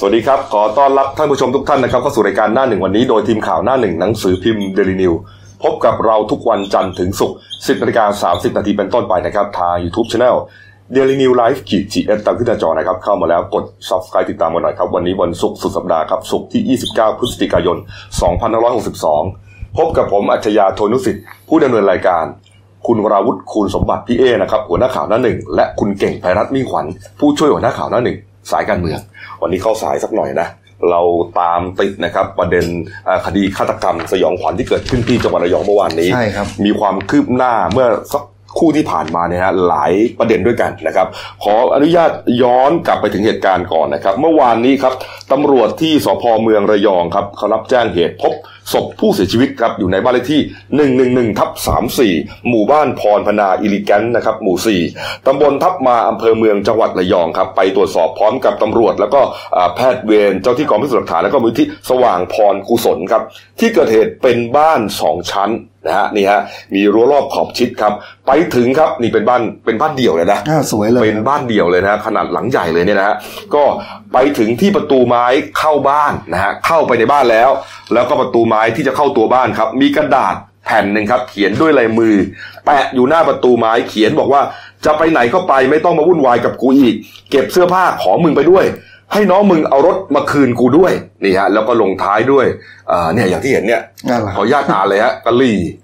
สวัสดีครับ ขอต้อนรับท่านผู้ชมทุกท่านนะครับเข้าสู่รายการหน้าหนึ่งวันนี้โดยทีมข่าวหน้าหนึ่งหนังสือพิมพ์เดลินิวส์พบกับเราทุกวันจันทร์ถึงศุกร์10นาฬิกา30 นาทีเป็นต้นไปนะครับ ทาง YouTube Channel Dailynews Live ขีดจีเอสตามขึ้นหน้าจอนะครับ เข้ามาแล้วกด Subscribe ติดตามกันหน่อยครับ วันนี้วันศุกร์สุดสัปดาห์ครับศุกร์ที่ 29 พฤศจิกายน 2562 พบกับผมอัจฉริยะโทนุสิทธิ์ผู้ดำเนินรายการ คุณวราวุฒิคูณสมบัติพี่เอนะครับหัวหน้าข่าวหน้าหนึ่งและคุณเก่งไพรัตน์มิ่งขวัญผู้ช่วยหัวหน้าข่าวหน้าหนึ่ง สายการเมือง วันนี้เข้าสายสักหน่อยนะเราตามติดนะครับประเด็นอ่าคดีฆาตกรรมสยองขวัญที่เกิดขึ้นที่จังหวัดระยองเมื่อวานนี้ใช่ครับมีความคืบหน้าเมื่อสัก คู่ที่ผ่านมาเนี่ยฮะหลายประเด็นด้วยกันนะครับ ขออนุญาตย้อนกลับไปถึงเหตุการณ์ก่อนนะครับ เมื่อวานนี้ครับตำรวจที่สพเมืองระยองครับเขารับแจ้งเหตุพบศพผู้เสียชีวิตครับอยู่ในบ้านเลขที่ 111ทับ34 หมู่บ้านพรพนาอิลิแกนนะครับหมู่ 4ตำบลทับมาอำเภอเมืองจังหวัดระยองครับไปตรวจสอบพร้อมกับตำรวจ แล้วก็แพทย์เวรเจ้าที่กองพิสูจน์หลักฐานแล้วก็มูลที่สว่างพรกุศลครับที่เกิดเหตุเป็นบ้านสองชั้น นะฮะนี่ฮะมีรั้วรอบขอบชิดครับ ไปถึงครับนี่เป็นบ้านเป็นบ้านเดี่ยวเลยนะอ่าสวยเลยเป็นบ้านเดี่ยวเลยนะฮะขนาดหลังใหญ่เลยเนี่ยนะฮะก็ไปถึงที่ประตูไม้เข้าบ้านนะฮะเข้าไปในบ้านแล้ว แล้วก็ประตูไม้ที่จะเข้าตัวบ้านครับ มีกระดาษแผ่นหนึ่งครับ เขียนด้วยลายมือ แปะอยู่หน้าประตูไม้เขียนบอกว่าจะไปไหนก็ไปไม่ต้องมาวุ่นวายกับกูอีก เก็บเสื้อผ้าของมึงไปด้วย ให้น้องมึงเอารถมาคืนกูด้วยนี่ฮะแล้วก็ลงท้ายด้วยอ่าเนี่ยอย่างที่เห็นเนี่ยนั่นแหละขออนุญาตอ่านเลยฮะกะลี่อะ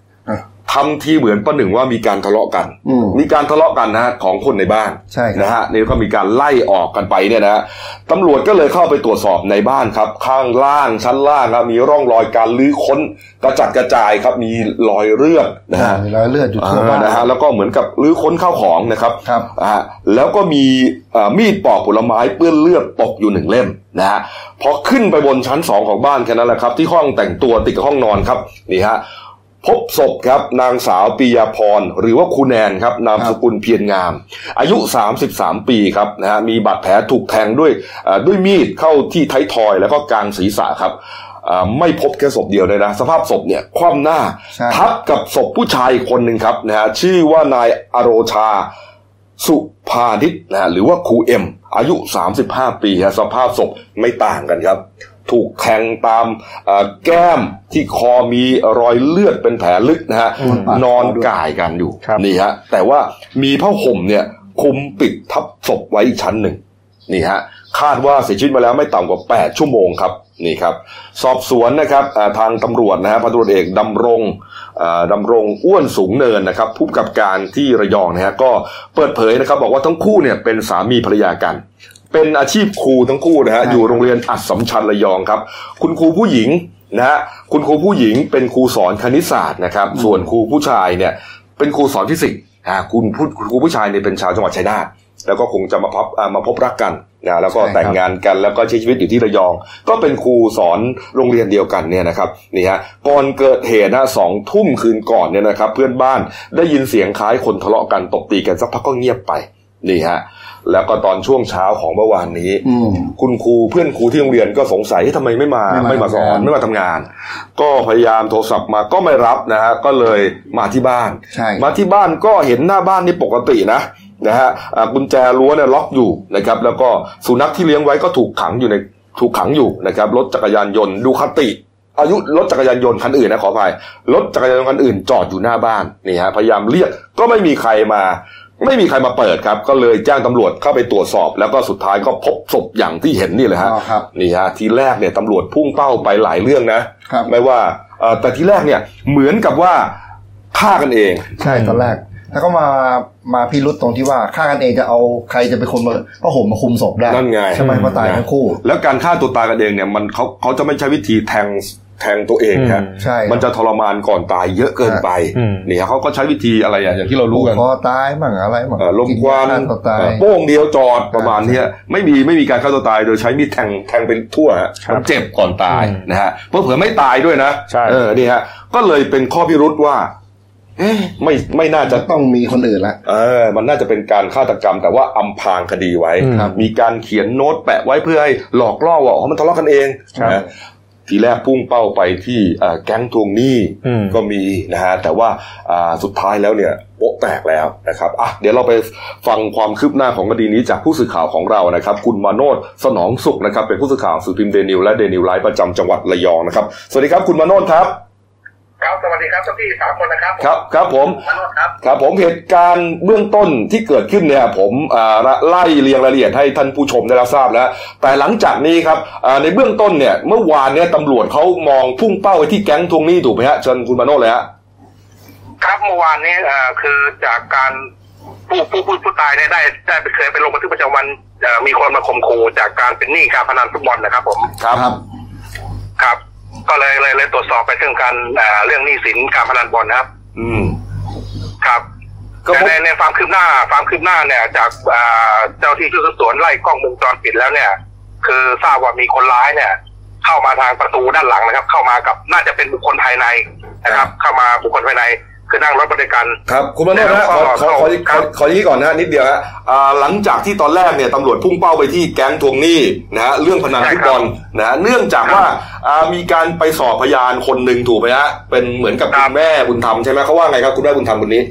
ทำทีเหมือนประหนึ่งว่ามีการทะเลาะกันอืมมีการทะเลาะกันนะฮะของคนในบ้านใช่ครับนะฮะนี่ก็มีการไล่ออกกันไปเนี่ยนะฮะตำรวจก็เลยเข้าไปตรวจสอบในบ้านครับ ข้างล่างชั้นล่างครับมีร่องรอยการลื้อค้นกระจัดกระจายครับมีรอยเลือดนะฮะมีรอยเลือดอยู่ทั่วบ้านอ่านะฮะแล้วก็เหมือนกับลื้อค้นข้าวของนะครับครับอ่าแล้วก็มีเอ่อมีดปอกผลไม้เปื้อนเลือดตกอยู่หนึ่งเล่มนะฮะพอขึ้นไปบนชั้นสองของบ้านแค่นั้นแหละครับ ที่ห้องแต่งตัวติดกับห้องนอนครับนี่ฮะ พบศพครับนางสาวปียาพร หรือว่าครูแนนครับนามสกุลเพียรงาม อายุ 33 ปีครับนะฮะมีบาดแผลถูกแทงด้วยเอ่อด้วยมีดเข้าที่ไทยทอยแล้วก็กลางศีรษะครับอ่าไม่พบแค่ศพเดียวเลยนะ สภาพศพเนี่ยคว่ำหน้าใช่ทับกับศพผู้ชายอีกคนหนึ่งครับนะฮะชื่อว่านายอโรชาสุภานิชนะฮะหรือว่าครูเอ็ม อายุ 35 ปีฮะสภาพศพไม่ต่างกันครับ ถูกแทงตามเอ่อแก้มที่คอมีรอยเลือดเป็นแผลลึกนะฮะอืมนอนก่ายกันอยู่ครับนี่ฮะแต่ว่ามีผ้าห่มเนี่ยคลุมปิดทับศพไว้อีกชั้นหนึ่งนี่ฮะคาดว่าเสียชีวิตมาแล้วไม่ต่ำกว่า 8 ชั่วโมงครับนี่ครับ สอบสวนนะครับอ่าทางตำรวจนะฮะพันตำรวจเอกดำรงอ่าดำรงอ้วนสูงเนินนะครับผู้กำกับการที่ระยองนะฮะก็เปิดเผยนะครับบอกว่าทั้งคู่เนี่ยเป็นสามีภรรยากัน เป็นอาชีพครูทั้งคู่นะฮะใช่อยู่โรงเรียนอัดสำชัญระยองครับ คุณครูผู้หญิงนะฮะคุณครูผู้หญิงเป็นครูสอนคณิตศาสตร์นะครับ ส่วนครูผู้ชายเนี่ยเป็นครูสอนฟิสิกส์อ่าคุณผู้ครูผู้ชายเนี่ยเป็นชาวจังหวัดชัยนาทแล้วก็คงจะมาพบอ่ามาพบรักกันนะแล้วก็ใช่ครับแต่งงานกันแล้วก็ใช้ชีวิตอยู่ที่ระยอง ก็เป็นครูสอนโรงเรียนเดียวกันเนี่ยนะครับนี่ฮะก่อนเกิดเหตุนะสองทุ่มคืนก่อนเนี่ยนะครับ เพื่อนบ้านได้ยินเสียงคล้ายคนทะเลาะกันตบตีกันสักพักก็เงียบไปนี่ฮะ แล้วก็ตอนช่วงเช้าของเมื่อวานนี้อืมคุณครูเพื่อนครูที่โรงเรียนก็สงสัยทำไมไม่มาไม่มาไม่มาสอนทำงานไม่มาทำงาน ก็พยายามโทรศัพท์มาก็ไม่รับนะฮะก็เลยมาที่บ้านใช่มาที่บ้านก็เห็นหน้าบ้านนี่ปกตินะนะฮะอ่ากุญแจรั้วเนี่ยล็อกอยู่นะครับ แล้วก็สุนัขที่เลี้ยงไว้ก็ถูกขังอยู่ในถูกขังอยู่นะครับรถจักรยานยนต์ดูคติอายุรถจักรยานยนต์คันอื่นนะขออภัยรถจักรยานยนต์คันอื่นจอดอยู่หน้าบ้านนี่ฮะพยายามเรียกก็ไม่มีใครมา ไม่มีใครมาเปิดครับ ก็เลยแจ้งตำรวจเข้าไปตรวจสอบ แล้วก็สุดท้ายก็พบศพอย่างที่เห็นนี่เลยฮะอ๋อครับนี่ฮะทีแรกเนี่ยตำรวจพุ่งเป้าไปหลายเรื่องนะครับ ไม่ว่าเอ่อแต่ทีแรกเนี่ยเหมือนกับว่าฆ่ากันเอง ใช่ตอนแรก แล้วก็มามาพิรุษตรงที่ว่าฆ่ากันเองจะเอาใครจะเป็นคนมาผ้าห่มมาคุมศพได้นั่นไงใช่ไหมเพราะตายทั้งคู่ แล้วการฆ่าตัวตายกันเองเนี่ยมันเขาเขาจะไม่ใช้วิธีแทงแทงตัวเองครับใช่มันจะทรมานก่อนตายเยอะเกินไปอืมนี่ฮะเขาก็ใช้วิธีอะไรอะอย่างที่เรารู้กันคอตายมั่งอะไรมั่งเอ่อลมควันกิยาฆ่าตัวตายเอ่อโป้งเดียวจอดประมาณเนี้ยไม่มีไม่มีการฆ่าตัวตายโดยใช้มีดแทงแทงเป็นทั่วฮะครับมันเจ็บก่อนตายอืมนะฮะเพื่อเผื่อไม่ตายด้วยนะใช่เออนี่ฮะก็เลยเป็นข้อพิรุษว่าเอ๊ะไม่ไม่น่าจะจะต้องมีคนอื่นละเออ มันน่าจะเป็นการฆาตกรรม แต่ว่าอำพรางคดีไว้อืมมีการเขียนโน้ตแปะไว้เพื่อให้หลอกล่อว่าอ๋อมันทะเลาะกันเองครับนะ ทีแรกพุ่งเป้าไปที่เอ่อแก๊งทวงหนี้อืมก็มีนะฮะแต่ว่าอ่าสุดท้ายแล้วเนี่ยโป๊ะแตกแล้วนะครับอะเดี๋ยวเราไปฟังความคืบหน้าของคดีนี้จากผู้สื่อข่าวของเรานะครับ คุณมาโนดสนองสุขนะครับ เป็นผู้สื่อข่าวสื่อพิมพ์เดนิวและเดนิวไลฟ์ประจำจังหวัดระยองนะครับ สวัสดีครับคุณมาโนดครับ ครับสวัสดีครับเจ้าพี่สามคนนะครับครับครับผมมานนท์ครับครับผมเหตุการณ์เบื้องต้นที่เกิดขึ้นเนี่ยผมอ่าไล่เรียงรายละเอียดให้ท่านผู้ชมได้รับทราบแล้ว แต่หลังจากนี้ครับอ่าในเบื้องต้นเนี่ยเมื่อวานเนี่ยตำรวจเขามองพุ่งเป้าไปที่แก๊งทวงหนี้ถูกไหมฮะเชิญคุณมาโนดเลยฮะครับเมื่อวานนี้เอ่อคือจากการผู้ผู้ผู้ผู้ตายเนี่ยได้ได้ไปเคยไปลงบันทึกประจำวันเอ่อมีคนมาข่มขู่จากการเป็นหนี้การพนันฟุตบอลนะครับผมครับครับครับ ก็เลยเลยเลยตรวจสอบไปเรื่องการเอ่อเรื่องหนี้สินการพนันบอลนะครับ อืม ครับก็พบแต่ในในความคืบหน้าความคืบหน้าเนี่ย จากเอ่อเจ้าที่ชุดสืบสวนไล่กล้องวงจรปิดแล้วเนี่ย คือทราบว่ามีคนร้ายเนี่ย เข้ามาทางประตูด้านหลังนะครับ เข้ามากับน่าจะเป็นบุคคลภายในนะครับ เข้ามาบุคคลภายใน คือนั่งรถบริการครับคุณมาโนดฮะขอขอขอขอขออย่างนี้ก่อนนะฮะนิดเดียวฮะอ่าหลังจากที่ตอนแรกเนี่ยตำรวจพุ่งเป้าไปที่แก๊งทวงหนี้นะฮะเรื่องพนันใช่ฟุตครับบอลนะฮะเนื่องจากว่าอ่ามีการไปสอบพยานคนหนึ่งถูกไหมฮะเป็นเหมือนกับครัคุบณแม่บุญธรรมใช่ไหมเขาว่าไงครับคุณแม่บุญธรรมคนนี้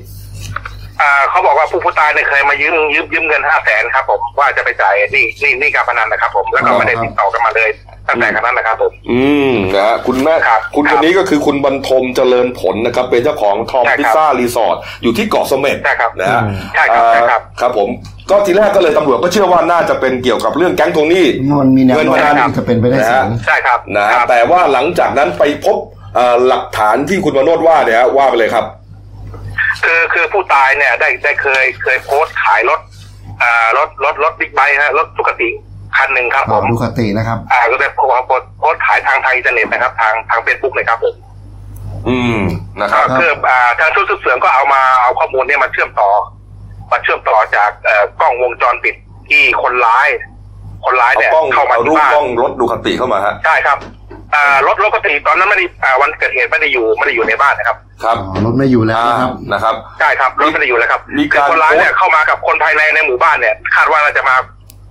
อ่าเขาบอกว่าผู้ผู้ตายเนี่ยเคยมายืมยืมยืมเงินห้าแสนครับผมว่าจะไปจ่ายหนี้หนี้หนี้การพนันนะครับผมแล้วก็ไม่ได้ติดต่อกันมาเลย ตั้งแต่ครั้งนั้นนะครับผม อืมนะฮะคุณแม่ครับคุณครับคนนี้ก็คือคุณบรรทมเจริญผลนะครับ เป็นเจ้าของทอมใช่ครับพิซซ่ารีสอร์ทอยู่ที่เกาะเสม็ดใช่ครับนะฮะอืมใช่ครับใช่ครับอ่าครับผมก็ทีแรกก็เลยตำรวจก็เชื่อว่าน่าจะเป็นเกี่ยวกับเรื่องแก๊งทวงหนี้มันมีเงินพนันแนวโน้มที่จะเป็นไปได้สูงใช่ครับนะฮะครับแต่ว่าหลังจากนั้นไปพบเอ่อหลักฐานที่คุณมาโนดว่าเนี่ยฮะว่าไปเลยครับ คือคือผู้ตายเนี่ยได้ได้เคยเคยโพสต์ขายรถอ่ารถรถรถบิ๊กไบค์ฮะรถ Ducati คันหนึ่งครับผม Ducati นะครับ อ่าก็ได้โพสต์โพสต์โพสต์ขายทางทางอินเทอร์เน็ตนะครับ ทางทางเฟซบุ๊กเลยครับผมอืมนะครับครับคืออ่าทางชุดสืบสวนก็เอามาเอาข้อมูลเนี่ยมาเชื่อมต่อ มาเชื่อมต่อจากเอ่อกล้องวงจรปิดที่คนร้าย คนร้ายเอาเนี่ยกล้องเข้ามาเอารูที่ปบ้านกล้องรถดูคติเข้ามาฮะใช่ครับอ่ารถรถปกติตอนนั้นไม่ได้อ่าวันเกิดเหตุไม่ได้อยู่ไม่ได้อยู่ในบ้านนะครับ ครับอ๋อรถไม่อยู่แล้วอ่านะครับนะครับใช่ครับรถไม่ได้อยู่แล้วครับมีคืการอคนร้ายเนี่ยโพสต์เข้ามากับคนภายในในหมู่บ้านเนี่ย คาดว่าน่าจะมา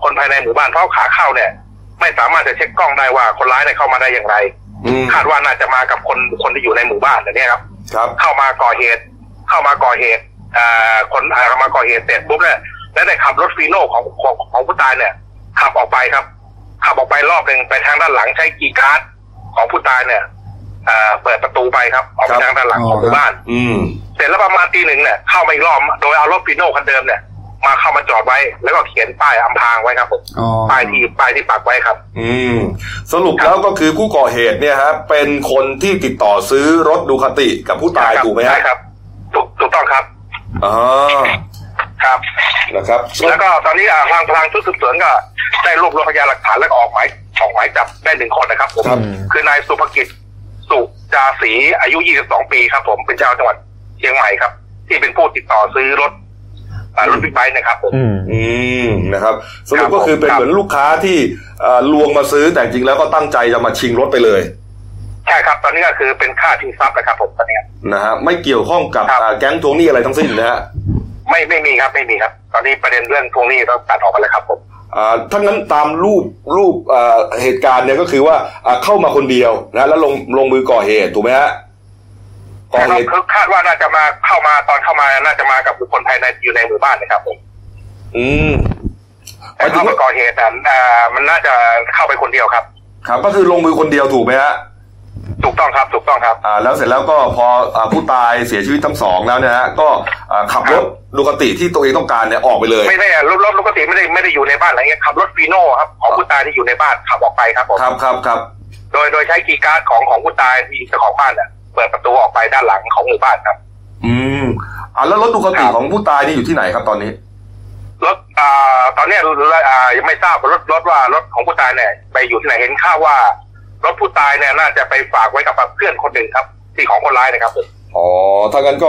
คนภายในหมู่บ้านเพราะขาเข้าเนี่ย ไม่สามารถจะเช็คกล้องได้ว่าคนร้ายเนี่ยเข้ามาได้อย่างไรอืมคาดว่าน่าจะมากับคนคนที่อยู่ในหมู่บ้านเนี่ยครับ ครับ เข้ามาก่อเหตุ เข้ามาก่อเหตุอ่าคนอ่ามาก่อเหตุเสร็จปุ๊บเนี่ยแล้วได้ขับรถฟีโน่ของของของผู้ตายเนี่ยขับออกไปครับขับออกไปรอบหนึ่งไปทางด้านหลังใช้กีย์การ์ดของผู้ตายเนี่ยอ่าเปิดประตูไปครับออกไปทางด้านหลังของหมู่บ้าน อืมเสร็จแล้วประมาณตีหนึ่งเนี่ยเข้ามาอีกรอบโดยเอารถฟีโน่คันเดิมเนี่ย มาเข้ามาจอดไว้ แล้วก็เขียนป้ายอำพรางไว้ครับผมอ๋อป้ายที่ป้ายที่ปักไว้ครับ อืม สรุปแล้วก็คือผู้ก่อเหตุเนี่ยฮะเป็นคนที่ติดต่อซื้อรถดูคติกับผู้ตายถูกไหมฮะใช่ครับถูกถูกต้องครับอ๋อครับนะครับ แล้วก็ตอนนี้อ่าทางทางชุดสืบสวนก็ได้รวบรวมพยานหลักฐานแล้วก็ออกหมายออกหมายจับได้หนึ่งคนนะครับผมครับคือนายสุภกิจสุจาศรีอายุ 22 ปีครับผมเป็นชาวจังหวัดเชียงใหม่ครับ ที่เป็นผู้ติดต่อซื้อรถอ่า รถบิ๊กไบค์นะครับผมอืมอืมนะครับสรุปก็ครับผมคือเป็นครับเหมือนลูกค้าที่เอ่อลวงมาซื้อแต่จริงแล้วก็ตั้งใจจะมาชิงรถไปเลยใช่ครับตอนนี้ก็คือเป็นค่าชิงทรัพย์นะครับผมตอนนี้นะฮะไม่เกี่ยวข้องกับครับอ่าแก๊งทวงหนี้อะไรทั้งสิ้นนะฮะไม่ไม่มีครับไม่มีครับ ตอนนี้ประเด็นเรื่องทวงหนี้ต้องตัดออกไปแล้วครับผมอ่าทั้างนั้นตามรูปรูปอ่าเหตุการณ์เนี่ยก็คือว่าอ่าเข้ามาคนเดียวนะแล้วลงลงมือก่อเหตุถูกไหมฮะ ก่อแต่เหเขาตุเขาคาดว่าน่าจะมาเข้ามาตอนเข้ามาน่าจะมากับบุคคลภายในอยู่ในหมู่บ้านนะครับผมอืมหแต่มายถึเข้างมาว่าก่อเหตุนั้นอ่ามันน่าจะเข้าไปคนเดียวครับ ครับ ก็คือลงมือคนเดียวถูกไหมฮะถูกต้องครับถูกต้องครับอ่าแล้วเสร็จแล้วก็พออ่าผู้ตายเสียชีวิตทั้งสองแล้วเนี่ยฮะก็อ่าขับรถดูคติที่ตัวเองต้องการเนี่ยออกไปเลย ไม่ได้รถรถปกติไม่ได้ไม่ได้อยู่ในบ้านอะไรเงี้ยขับรถฟีโน่ครับของผู้ตายที่อยู่ในบ้านขับออกไปครับผมครับครับครับโดยโดยใช้กีย์การ์ดของของผู้ตายที่เจ้าของบ้านเนี่ย เปิดประตูออกไปด้านหลังของหมู่บ้านครับ อืมอ่าแล้วรถดูคติครับของผู้ตายนี่อยู่ที่ไหนครับตอนนี้รถอ่าตอนเนี้ยอ่ายังไม่ทราบว่ารถรถว่ารถของผู้ตายเนี่ย ไปอยู่ที่ไหนเห็นข่าวว่ารถผู้ตายเนี่ยน่าจะไปฝากไว้กับเพื่อนคนหนึ่งครับ ที่ของคนร้ายนะครับผมอ๋อถ้างั้นก็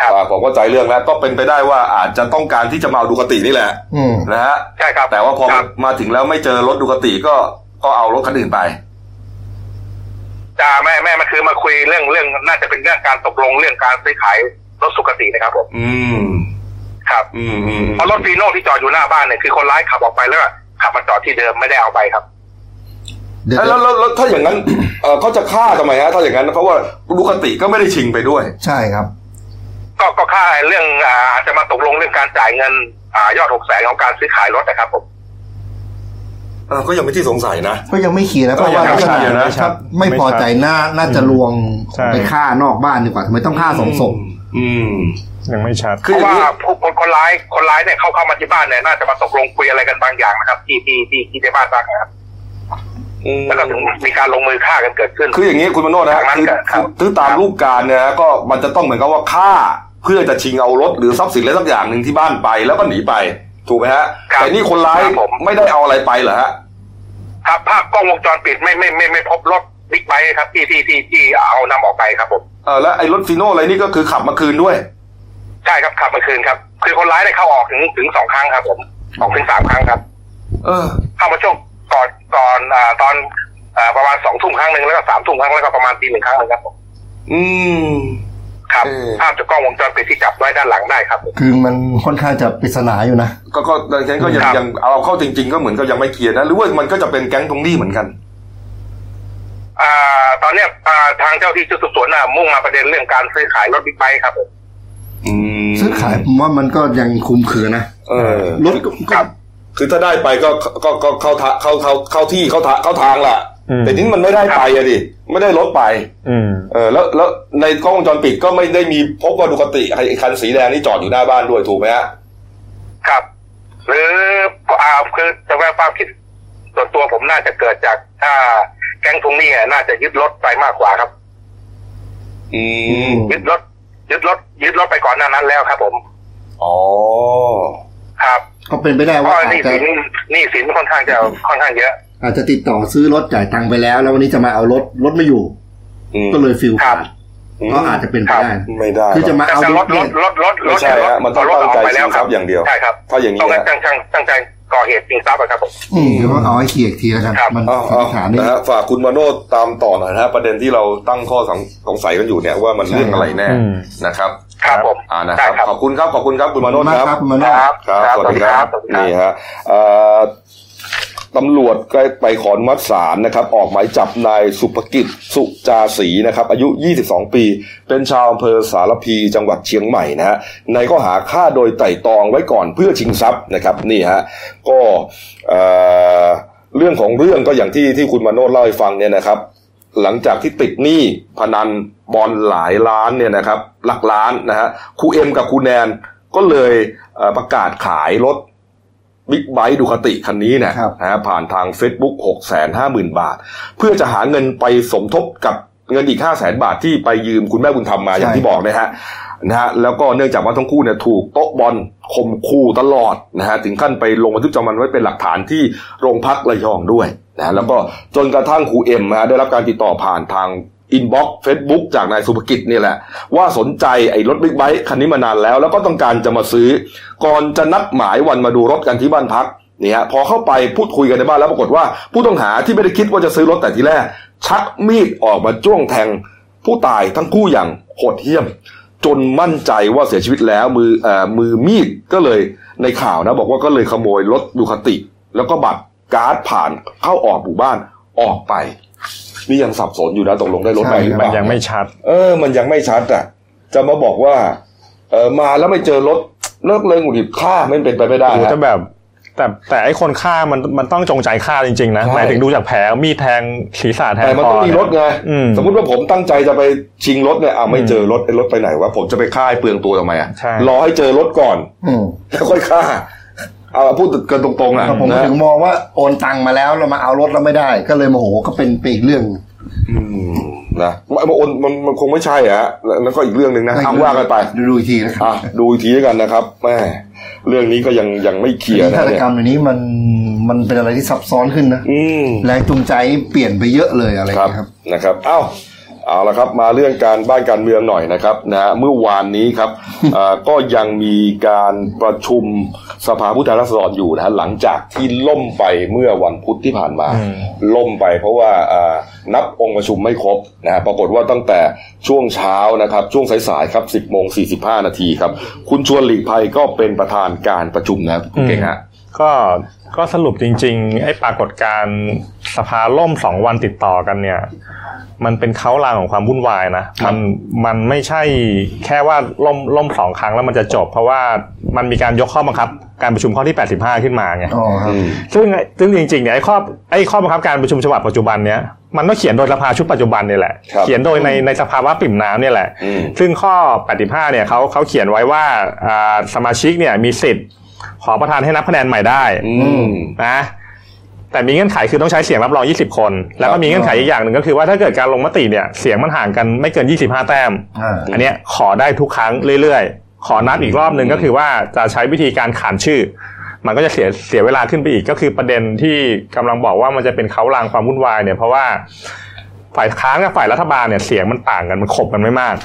ครับอ่าผมเข้าใจเรื่องแล้วก็เป็นไปได้ว่าอาจจะต้องการที่จะมาเอาดูคตินี่แหละอืมนะฮะใช่ครับแต่ว่าพอครับมาถึงแล้วไม่เจอรถดูคติก็ก็เอารถคันอื่นไป จะแม่แม่มันคือมาคุยเรื่องเรื่อง น่าจะเป็นเรื่องการตกลงเรื่องการซื้อขายรถสุกตินะครับผมอืม ครับ อืมอืมเพราะรถฟีโน่ที่จอดอยู่หน้าบ้านเนี่ยคือคนร้ายขับออกไปแล้วก็ขับมาจอดที่เดิมไม่ได้เอาไปครับเดี๋ยวเอ้ยแล้วแล้วแล้วถ้าอย่างนั้นเอ่อเขาจะฆ่าทำไมฮะถ้าอย่างนั้นเพราะว่าดูคติก็ไม่ได้ชิงไปด้วย ใช่ครับ ก็ก็ค่าเรื่องอ่าอาจจะมาตกลงเรื่องการจ่ายเงิน อ่ายอดหกแสนของการซื้อขายรถนะครับผม เออก็ยังไม่ที่สงสัยนะ ก็ยังไม่เคลียร์นะก็เพราะว่ายังไม่ลักษณะเคลียร์นะครับไม่พอใจน่าน่าจะลวงใช่ไปฆ่านอกบ้านดีกว่าทำไมต้องฆ่าสองศพอืมยังไม่ชัดคือเพอย่างราะว่านี้ผู้คนคนร้ายคนร้ายเนี่ยเข้าเข้ามาที่บ้านเนี่ยน่าจะมาตกลงคุยอะไรกันบางอย่างนะครับ ที่ที่ที่ที่ในบ้านบ้างนะครับอืมแล้วก็ถึงมีการลงมือฆ่ากันเกิดขึ้น คืออย่างนี้คุณมโนนะฮะจากนั้นคือก็ครับคือตามรูปการเนี่ยนะก็มันจะต้องเหมือนกับว่าฆ่า เพื่อจะชิงเอารถหรือทรัพย์สินอะไรสักอย่างหนึ่งที่บ้านไปแล้วก็หนีไป ถูกไหมฮะครับแต่นี่คนร้ายครับผมไม่ได้เอาอะไรไปเหรอฮะครับภาพกล้องวงจรปิดไม่ไม่ไม่ไม่พบรถบิ๊กไบค์ครับที่ที่ที่ที่เอานำออกไปครับผมเออแล้วไอ้รถฟีโน่อะไรนี่ก็คือขับมาคืนด้วย ใช่ครับขับมาคืนครับคือคนร้ายได้เข้าออกถึงถึงสองครั้งครับผมสองถึงสามครั้งครับ เออ เข้ามาช่วงก่อนก่อนอ่าตอนอ่าประมาณสองทุ่มครั้งหนึ่งแล้วก็สามทุ่มครั้งแล้วก็ประมาณตีหนึ่งครั้งหนึ่งครับผมอืม ครับเออภาพจากกล้องวงจรปิดที่จับไว้ด้านหลังได้ครับผมคือมันค่อนข้างจะปริศนาอยู่นะ ก็ก็ดังนั้นก็ยังครับยังเอาเข้าจริง ๆ ก็เหมือนก็ยังไม่เคลียร์นะ หรือว่ามันก็จะเป็นแก๊งทวงหนี้เหมือนกันอ่าตอนเนี้ยอ่าทางเจ้าที่ชุดสืบสวนน่ะมุ่งมาประเด็นเรื่องการซื้อขายรถบิ๊กไบค์ครับผมอืมซื้อขายผมว่ามันก็ยังคุมคือนะเออรถก็คก็รับคือถ้าได้ไปก็ก็ก็เข้าทางเข้าเข้าเข้าที่เข้าทางเข้าทางแหละอืม แต่นี่มันไม่ได้ไปอะดิไม่ได้รถไปอืมเออแล้วแล้วในกล้องวงจรปิดก็ไม่ได้มีพบว่าดูคติไอ้คันสีแดงนี่จอดอยู่หน้าบ้านด้วยถูกไหมฮะครับ หรืออ่าคือจะว่าความคิดส่วนตัวผมน่าจะเกิดจาก ถ้าแก๊งทวงหนี้อะน่าจะยึดรถไปมากกว่าครับอืมยึดรถยึดรถยึดรถไปก่อนหน้านั้นแล้วครับ ผมอ๋อครับ ก็เป็นไปได้เพว่าราะอาหนี่จจะสินหนี่สินค่อนข้างจะค่อนข้างเยอะ อาจจะติดต่อซื้อรถจ่ายตังค์ไปแล้ว แล้ววันนี้จะมาเอารถรถไม่อยู่อืมก็เลยฟิลครัขาบดก็อาจจะเป็นไปได้ไม่ได้คือจะมาแต่เอาแต่รรถถรเนี่ยถรถรถรไม่ถใช่ฮะมันต้องรถตั้งใจกไปแล้วชิงทรัพย์อย่างเดียวใช่ครับถ้าอย่างนี้ต้องนะตั้งตั้งตั้งใจก่อเหตุจริงทรัพย์อะครับผมอืมเดี๋ยวเอาให้เคลียร์อีกทีแล้วกันครับมันเอาสันเอานิษฐานนี่นะฮะฝากคุณมาโนดตามต่อหน่อยนะฮะประเด็นที่เราตั้งข้อสงสงสัยกันอยู่เนี่ยว่ามันใช่เรื่องอะไรแน่อืมนะครับครับผมอ่านะคได้รับครับขอบคุณครับขอบคุณครับคุณมาโนดมากครับครับคุณมาโนครับครับครับสวัสดีครับ สวัสดีครับนี่ฮะเอ่อ ตำรวจก็ไปขอนมัดศาลนะครับ ออกหมายจับนายสุภกิจสุจาศรีนะครับ อายุ 22 ปี เป็นชาวอำเภอสารพีจังหวัดเชียงใหม่นะฮะในข้อหาฆ่าโดยไต่ตองไว้ก่อนเพื่อชิงทรัพย์นะครับนี่ฮะก็เอ่อเรื่องของเรื่องก็อย่างที่ที่คุณมาโนดเล่าให้ฟังเนี่ยนะครับ หลังจากที่ติดหนี้พนันบอลหลายล้านเนี่ยนะครับ หลักล้านนะฮะครูเอ็มกับครูแนนก็เลยประกาศขายรถ บิ๊กไบค์ดูคติคันนี้เนี่ยครับนะฮะผ่านทาง Facebook 6 5 0 0 0 0 บาท เพื่อจะหาเงินไปสมทบกับเงินอีก 5 0 0 0 0 0 บาทที่ไปยืมคุณแม่บุญธรรมมาอย่างที่บอกนะฮะนะฮะแล้วก็เนื่องจากว่าทั้งคู่เนี่ยถูกโต๊ะบอลข่มขู่ตลอดนะฮะถึงขั้นไปลงบันทึกประจำวันไว้เป็นหลักฐานที่โรงพักระยองด้วยนะแล้วก็จนกระทั่งครูเอ็มนะฮะได้รับการติดต่อผ่านทาง inbox เฟซบุ๊กจากนายสุภกิจเนี่ยแหละ ว่าสนใจไอ้รถบิ๊กไบค์คันนี้มานานแล้ว แล้วก็ต้องการจะมาซื้อ ก่อนจะนัดหมายวันมาดูรถกันที่บ้านพักเนี่ยพอเข้าไปพูดคุยกันในบ้านแล้วปรากฏว่า ผู้ต้องหาที่ไม่ได้คิดว่าจะซื้อรถแต่ทีแรก ชักมีดออกมาจ้วงแทง ผู้ตายทั้งคู่อย่างโหดเหี้ยม จนมั่นใจว่าเสียชีวิตแล้วมือเอ่อมือมีดก็เลยในข่าวนะ บอกว่าก็เลยขโมยรถ Ducati แล้วก็บัตรการ์ดผ่านเข้าออกหมู่บ้านออกไป นี่ยังสับสนอยู่นะตกลงได้รถไปหรือเปมันล่ายังไม่ชัด เออ มันยังไม่ชัดอะ จะมาบอกว่า เออมาแล้วไม่เจอรถเลิกเลยหงุดหงิดฆ่าไม่เป็นไปไม่ได้โอ้โหฮะแต่แบบแต่แต่ไอ้คนฆ่ามันมันต้องจงใจฆ่าจริงๆนะใช่หมายถึงดูจากแผลมีดแทงศีรษะแทงแต่มันคอต้องมีรถไงอืมสมมติว่าผมตั้งใจจะไปชิงรถเนี่ยอ่าไม่อืมเจอรถไอ้รถไปไหนวะผมจะไปฆ่าให้เปลืองตัวทำไมอะใช่รอให้เจอรถก่อนอืมแล้วค่อยฆ่า เอาพูดกันตรงๆอะแต่ผมนะถึงมองว่าโอนตังค์มาแล้วเรามาเอารถแล้วไม่ได้ ก็เลยโมโหก็เป็นไปอีกเรื่องอืมนะมันมันมันมันคงไม่ใช่อะฮะแล้วแล้วก็อีกเรื่องหนึ่งนะเอาว่ากันไปดูดูอีกทีนะครับอะดูอีกทีแล้วกันนะครับแม่เรื่องนี้ก็ยังยังไม่เคลียร์ฆานะตเนี่ยกรรมอย่างนี้มันมันเป็นอะไรที่ซับซ้อนขึ้นนะอืมแรงจูงใจเปลี่ยนไปเยอะเลยอะไรอย่างครับเงี้ยครับนะครับ เอ้า เอาละครับมาเรื่องการบ้านการเมืองหน่อยนะครับนะฮะเมื่อวานนี้ครับเอ่อก็ยังมีการประชุมสภาผู้แทนราษฎรอยู่นะฮะหลังจากที่ล่มไปเมื่อวันพุธที่ผ่านมาอืมล่มไปเพราะว่าอ่านับองค์ประชุมไม่ครบนะฮะปรากฏว่าตั้งแต่ช่วงเช้านะครับ ช่วงสายๆครับ 10โมง45 นาทีครับ คุณชวนหลีกภัยก็เป็นประธานการประชุมนะครับคุณเก่งฮะ ก็ก็สรุปจริงๆ ไอ้ปรากฏการณ์สภาล่มสองวันติดต่อกันเนี่ย มันเป็นเขาลางของความวุ่นวายนะมันมันไม่ใช่แค่ว่าล่มล่มสองครั้งแล้วมันจะจบ เพราะว่ามันมีการยกข้อบังคับ การประชุมข้อที่ 85 ขึ้นมาไงอ๋อครับอืมซึ่งซึ่งจริงๆเนี่ยไอ้ข้อไอ้ข้อบังคับการประชุมฉบับปัจจุบันเนี้ยมันก็เขียนโดยสภาชุดปัจจุบันเนี่ยแหละครับเขียนโดยในในสภาวะปิ่มน้ำเนี่ยแหละอืมซึ่งข้อ 85 เนี่ยเขาเขาเขียนไว้ว่าอ่าสมาชิกเนี่ยมีสิทธิ์ ขอประธานให้นับคะแนนใหม่ได้อืมนะ แต่มีเงื่อนไขคือต้องใช้เสียงรับรอง 20 คน แล้วคก็รับมีเงื่อนไขอีกอย่างหนึ่งก็คือว่าถ้าเกิดการลงมติเนี่ยเสียงมันห่างกันไม่เกิน 25 แต้มอ่าอันเนี้ยขอได้ทุกครั้งเรื่อยๆ ขอนัดอีกรอบหนึ่งก็คือว่าจะใช้วิธีการขานชื่อ มันก็จะเสียเสียเวลาขึ้นไปอีกก็คือประเด็นที่กำลังบอกว่ามันจะเป็นเขาลางความวุ่นวายเนี่ยเพราะว่า ฝ่ายค้านกับฝ่ายรัฐบาลเนี่ยเสียงมันต่างกันมันขบกันไม่มาก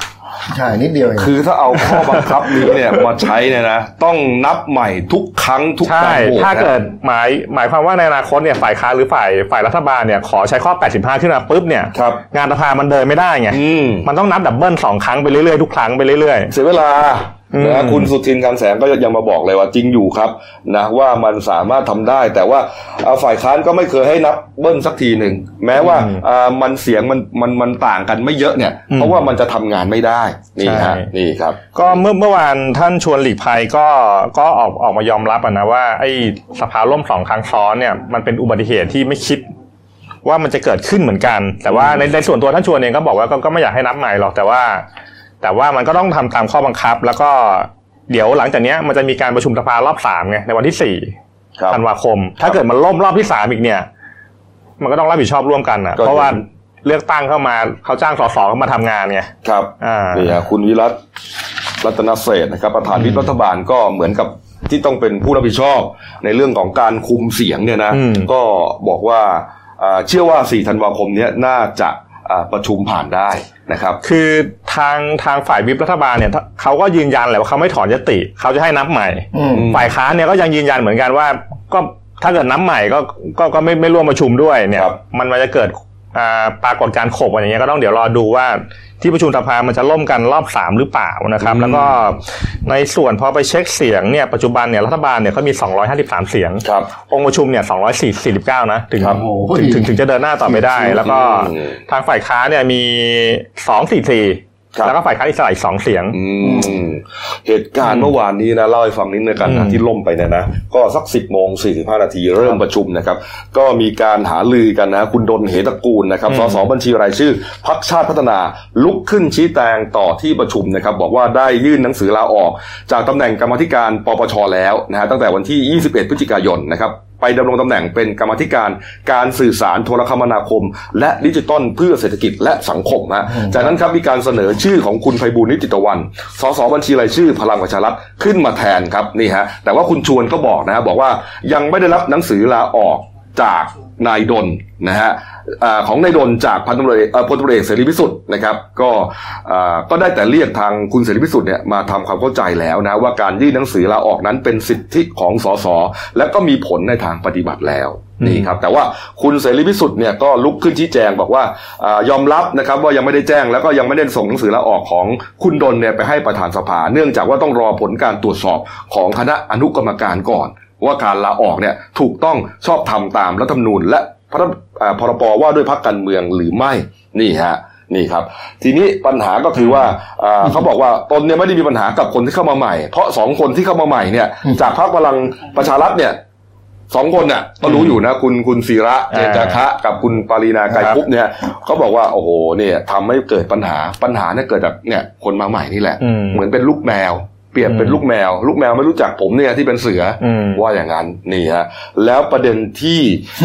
ใช่นิดเดียวเองคือถ้าเอาข้อบังคับนี้เนี่ยมาใช้เนี่ยนะต้องนับใหม่ทุกครั้งทุกใช่การโหวตถ้านะเกิดหมายหมายความว่าในอนาคตเนี่ยฝ่ายค้านหรือฝ่ายฝ่ายรัฐบาลเนี่ยขอใช้ข้อ 85 ขึ้นมาปุ๊บเนี่ยครับงานสภามันเดินไม่ได้ไงอืมมันต้องนับดับเบิลสองครั้งไปเรื่อยๆทุกครั้งไปเรื่อยเสียเวลาอืม นะคุณสุทินคลังแสงก็ยังมาบอกเลยว่าจริงอยู่ครับนะว่ามันสามารถทำได้ แต่ว่าเอาฝ่ายค้านก็ไม่เคยให้นับเบิ้ลสักทีหนึ่งแม้ว่าอ่ามันเสียงมันมันมันต่างกันไม่เยอะเนี่ย เพราะว่ามันจะทำงานไม่ได้นี่ฮะนี่ครับๆก็เมื่อเมื่อวานท่านชวนหลีกภัยก็ก็ออกออกมายอมรับอะนะว่าไอ้สภาล่มสองครั้งซ้อนเนี่ยมันเป็นอุบัติเหตุที่ไม่คิดว่ามันจะเกิดขึ้นเหมือนกัน แต่ว่าในในส่วนตัวท่านชวนเองก็บอกว่าก็ก็ไม่อยากให้นับใหม่หรอกแต่ว่า แต่ว่ามันก็ต้องทำตามข้อบังคับ แล้วก็เดี๋ยวหลังจากเนี้ยมันจะมีการประชุมสภารอบสามไงในวันที่สี่ครับธันวาคม ถ้าเกิดมันล่มรอบที่สามอีกเนี่ย มันก็ต้องรับผิดชอบร่วมกันอะก็เพราะว่าเลือกตั้งเข้ามาเขาจ้างสสเข้ามาทำงานไงครับอ่านี่ฮะคุณวิรัตรัตนเศรษฐ์นะครับ ประธานวิปรัฐบาลก็เหมือนกับที่ต้องเป็นผู้รับผิดชอบ ในเรื่องของการคุมเสียงเนี่ยนะอืมก็บอกว่าอ่าเชื่อว่า 4 ธันวาคมเนี้ยน่าจะอ่าประชุมผ่านได้ นะครับ คือทางทางฝ่ายวิปรัฐบาลเนี่ยเขาก็ยืนยันแหละว่าเขาไม่ถอนยติเขาจะให้นับใหม่อืมฝ่ายค้านเนี่ยก็ยังยืนยันเหมือนกันว่าก็ถ้าเกิดนับใหม่ก็ก็ก็ไม่ไม่ร่วมประชุมด้วยเนี่ยครับมันมันจะเกิดอ่า ปรากฏการณ์ขบอะไรอย่างเงี้ยก็ต้องเดี๋ยวรอดูว่าที่ประชุมสภามันจะล่มกันรอบสามหรือเปล่านะครับอืมแล้วก็ในส่วนพอไปเช็คเสียงเนี่ยปัจจุบันเนี่ยรัฐบาลเนี่ยเขามี 253 เสียงครับองค์ประชุมเนี่ย249 นะถึงครับโอ้โหถึงถึงถึงจะเดินหน้าต่อไปได้ แล้วก็อืมทางฝ่ายค้านเนี่ยมี 244ครับ แล้วก็ฝ่ายค้านอิสระอีกสองเสียงอืมเหตุการณ์เมื่อวานนี้นะเล่าให้ฟังนิดนึงกันนะอืมที่ล่มไปเนี่ยนะก็สักสิบโมงสี่สิบห้านาทีเริ่มประชุมนะครับ ก็มีการหาลือกันนะ คุณดนเหตระกูลนะครับสสบัญชีรายชื่อพักชาติพัฒนาลุกขึ้นชี้แจงต่อที่ประชุมนะครับ บอกว่าได้ยื่นหนังสือลาออก จากตำแหน่งกรรมาธิการปปชแล้วนะฮะตั้งแต่วันที่ 21 พฤศจิกายนนะครับ ไปดำรงตำแหน่งเป็นกรรมาธิการการสื่อสารโทรคมนาคม และดิจิตอลเพื่อเศรษฐกิจและสังคมฮะจากนั้นครับมีการเสนอชื่อของคุณไพบูลย์นิติตะวัน สสบัญชีรายชื่อพลังประชารัฐขึ้นมาแทนครับนี่ฮะแต่ว่าคุณชวนก็บอกนะฮะบอกว่ายังไม่ได้รับหนังสือลาออกจากนายดนนะฮะอ่า ของนายดนจากพันตำรวจเอกเอ่อพลตำรวจเอกเสรีพิสุทธิ์นะครับ ก็อ่าก็ได้แต่เรียกทางคุณเสรีพิสุทธิ์เนี่ยมาทำความเข้าใจแล้วนะว่าการยื่นหนังสือลาออกนั้นเป็นสิทธิของสสและก็มีผลในทางปฏิบัติแล้วอืมนี่ครับแต่ว่าคุณเสรีพิสุทธิ์เนี่ยก็ลุกขึ้นชี้แจงบอกว่าอายอมรับนะครับว่ายังไม่ได้แจ้งแล้วก็ยังไม่ได้ส่งหนังสือลาออกของคุณดนเนี่ยไปให้ประธานสภา เนื่องจากว่าต้องรอผลการตรวจสอบของคณะอนุกรรมการก่อน ว่าการลาออกเนี่ยถูกต้องชอบทำตามรัฐธรรมนูญและ พระอ่าพรบว่าด้วยพรรคการเมืองหรือไม่นี่ฮะนี่ครับ ทีนี้ปัญหาก็คือว่าอ่าเขาบอกว่าตนเนี่ยไม่ได้มีปัญหากับคนที่เข้ามาใหม่ เพราะสองคนที่เข้ามาใหม่เนี่ย จากพรรคพลังประชารัฐเนี่ยสองคนน่ะก็รู้อยู่นะ คุณคุณศิระเจนจาคะกับคุณปารีนาไกรคุปเนี่ยเขาบอกว่าโอ้โหเนี่ยทำให้เกิดปัญหาปัญหาเนี่ยเกิดจากเนี่ยคนมาใหม่นี่แหละอืมเหมือนเป็นลูกแมว เปรียบเป็นลูกแมว ลูกแมวไม่รู้จักผมเนี่ยที่เป็นเสืออมว่าอย่างนั้นนี่ฮะแล้วประเด็นที่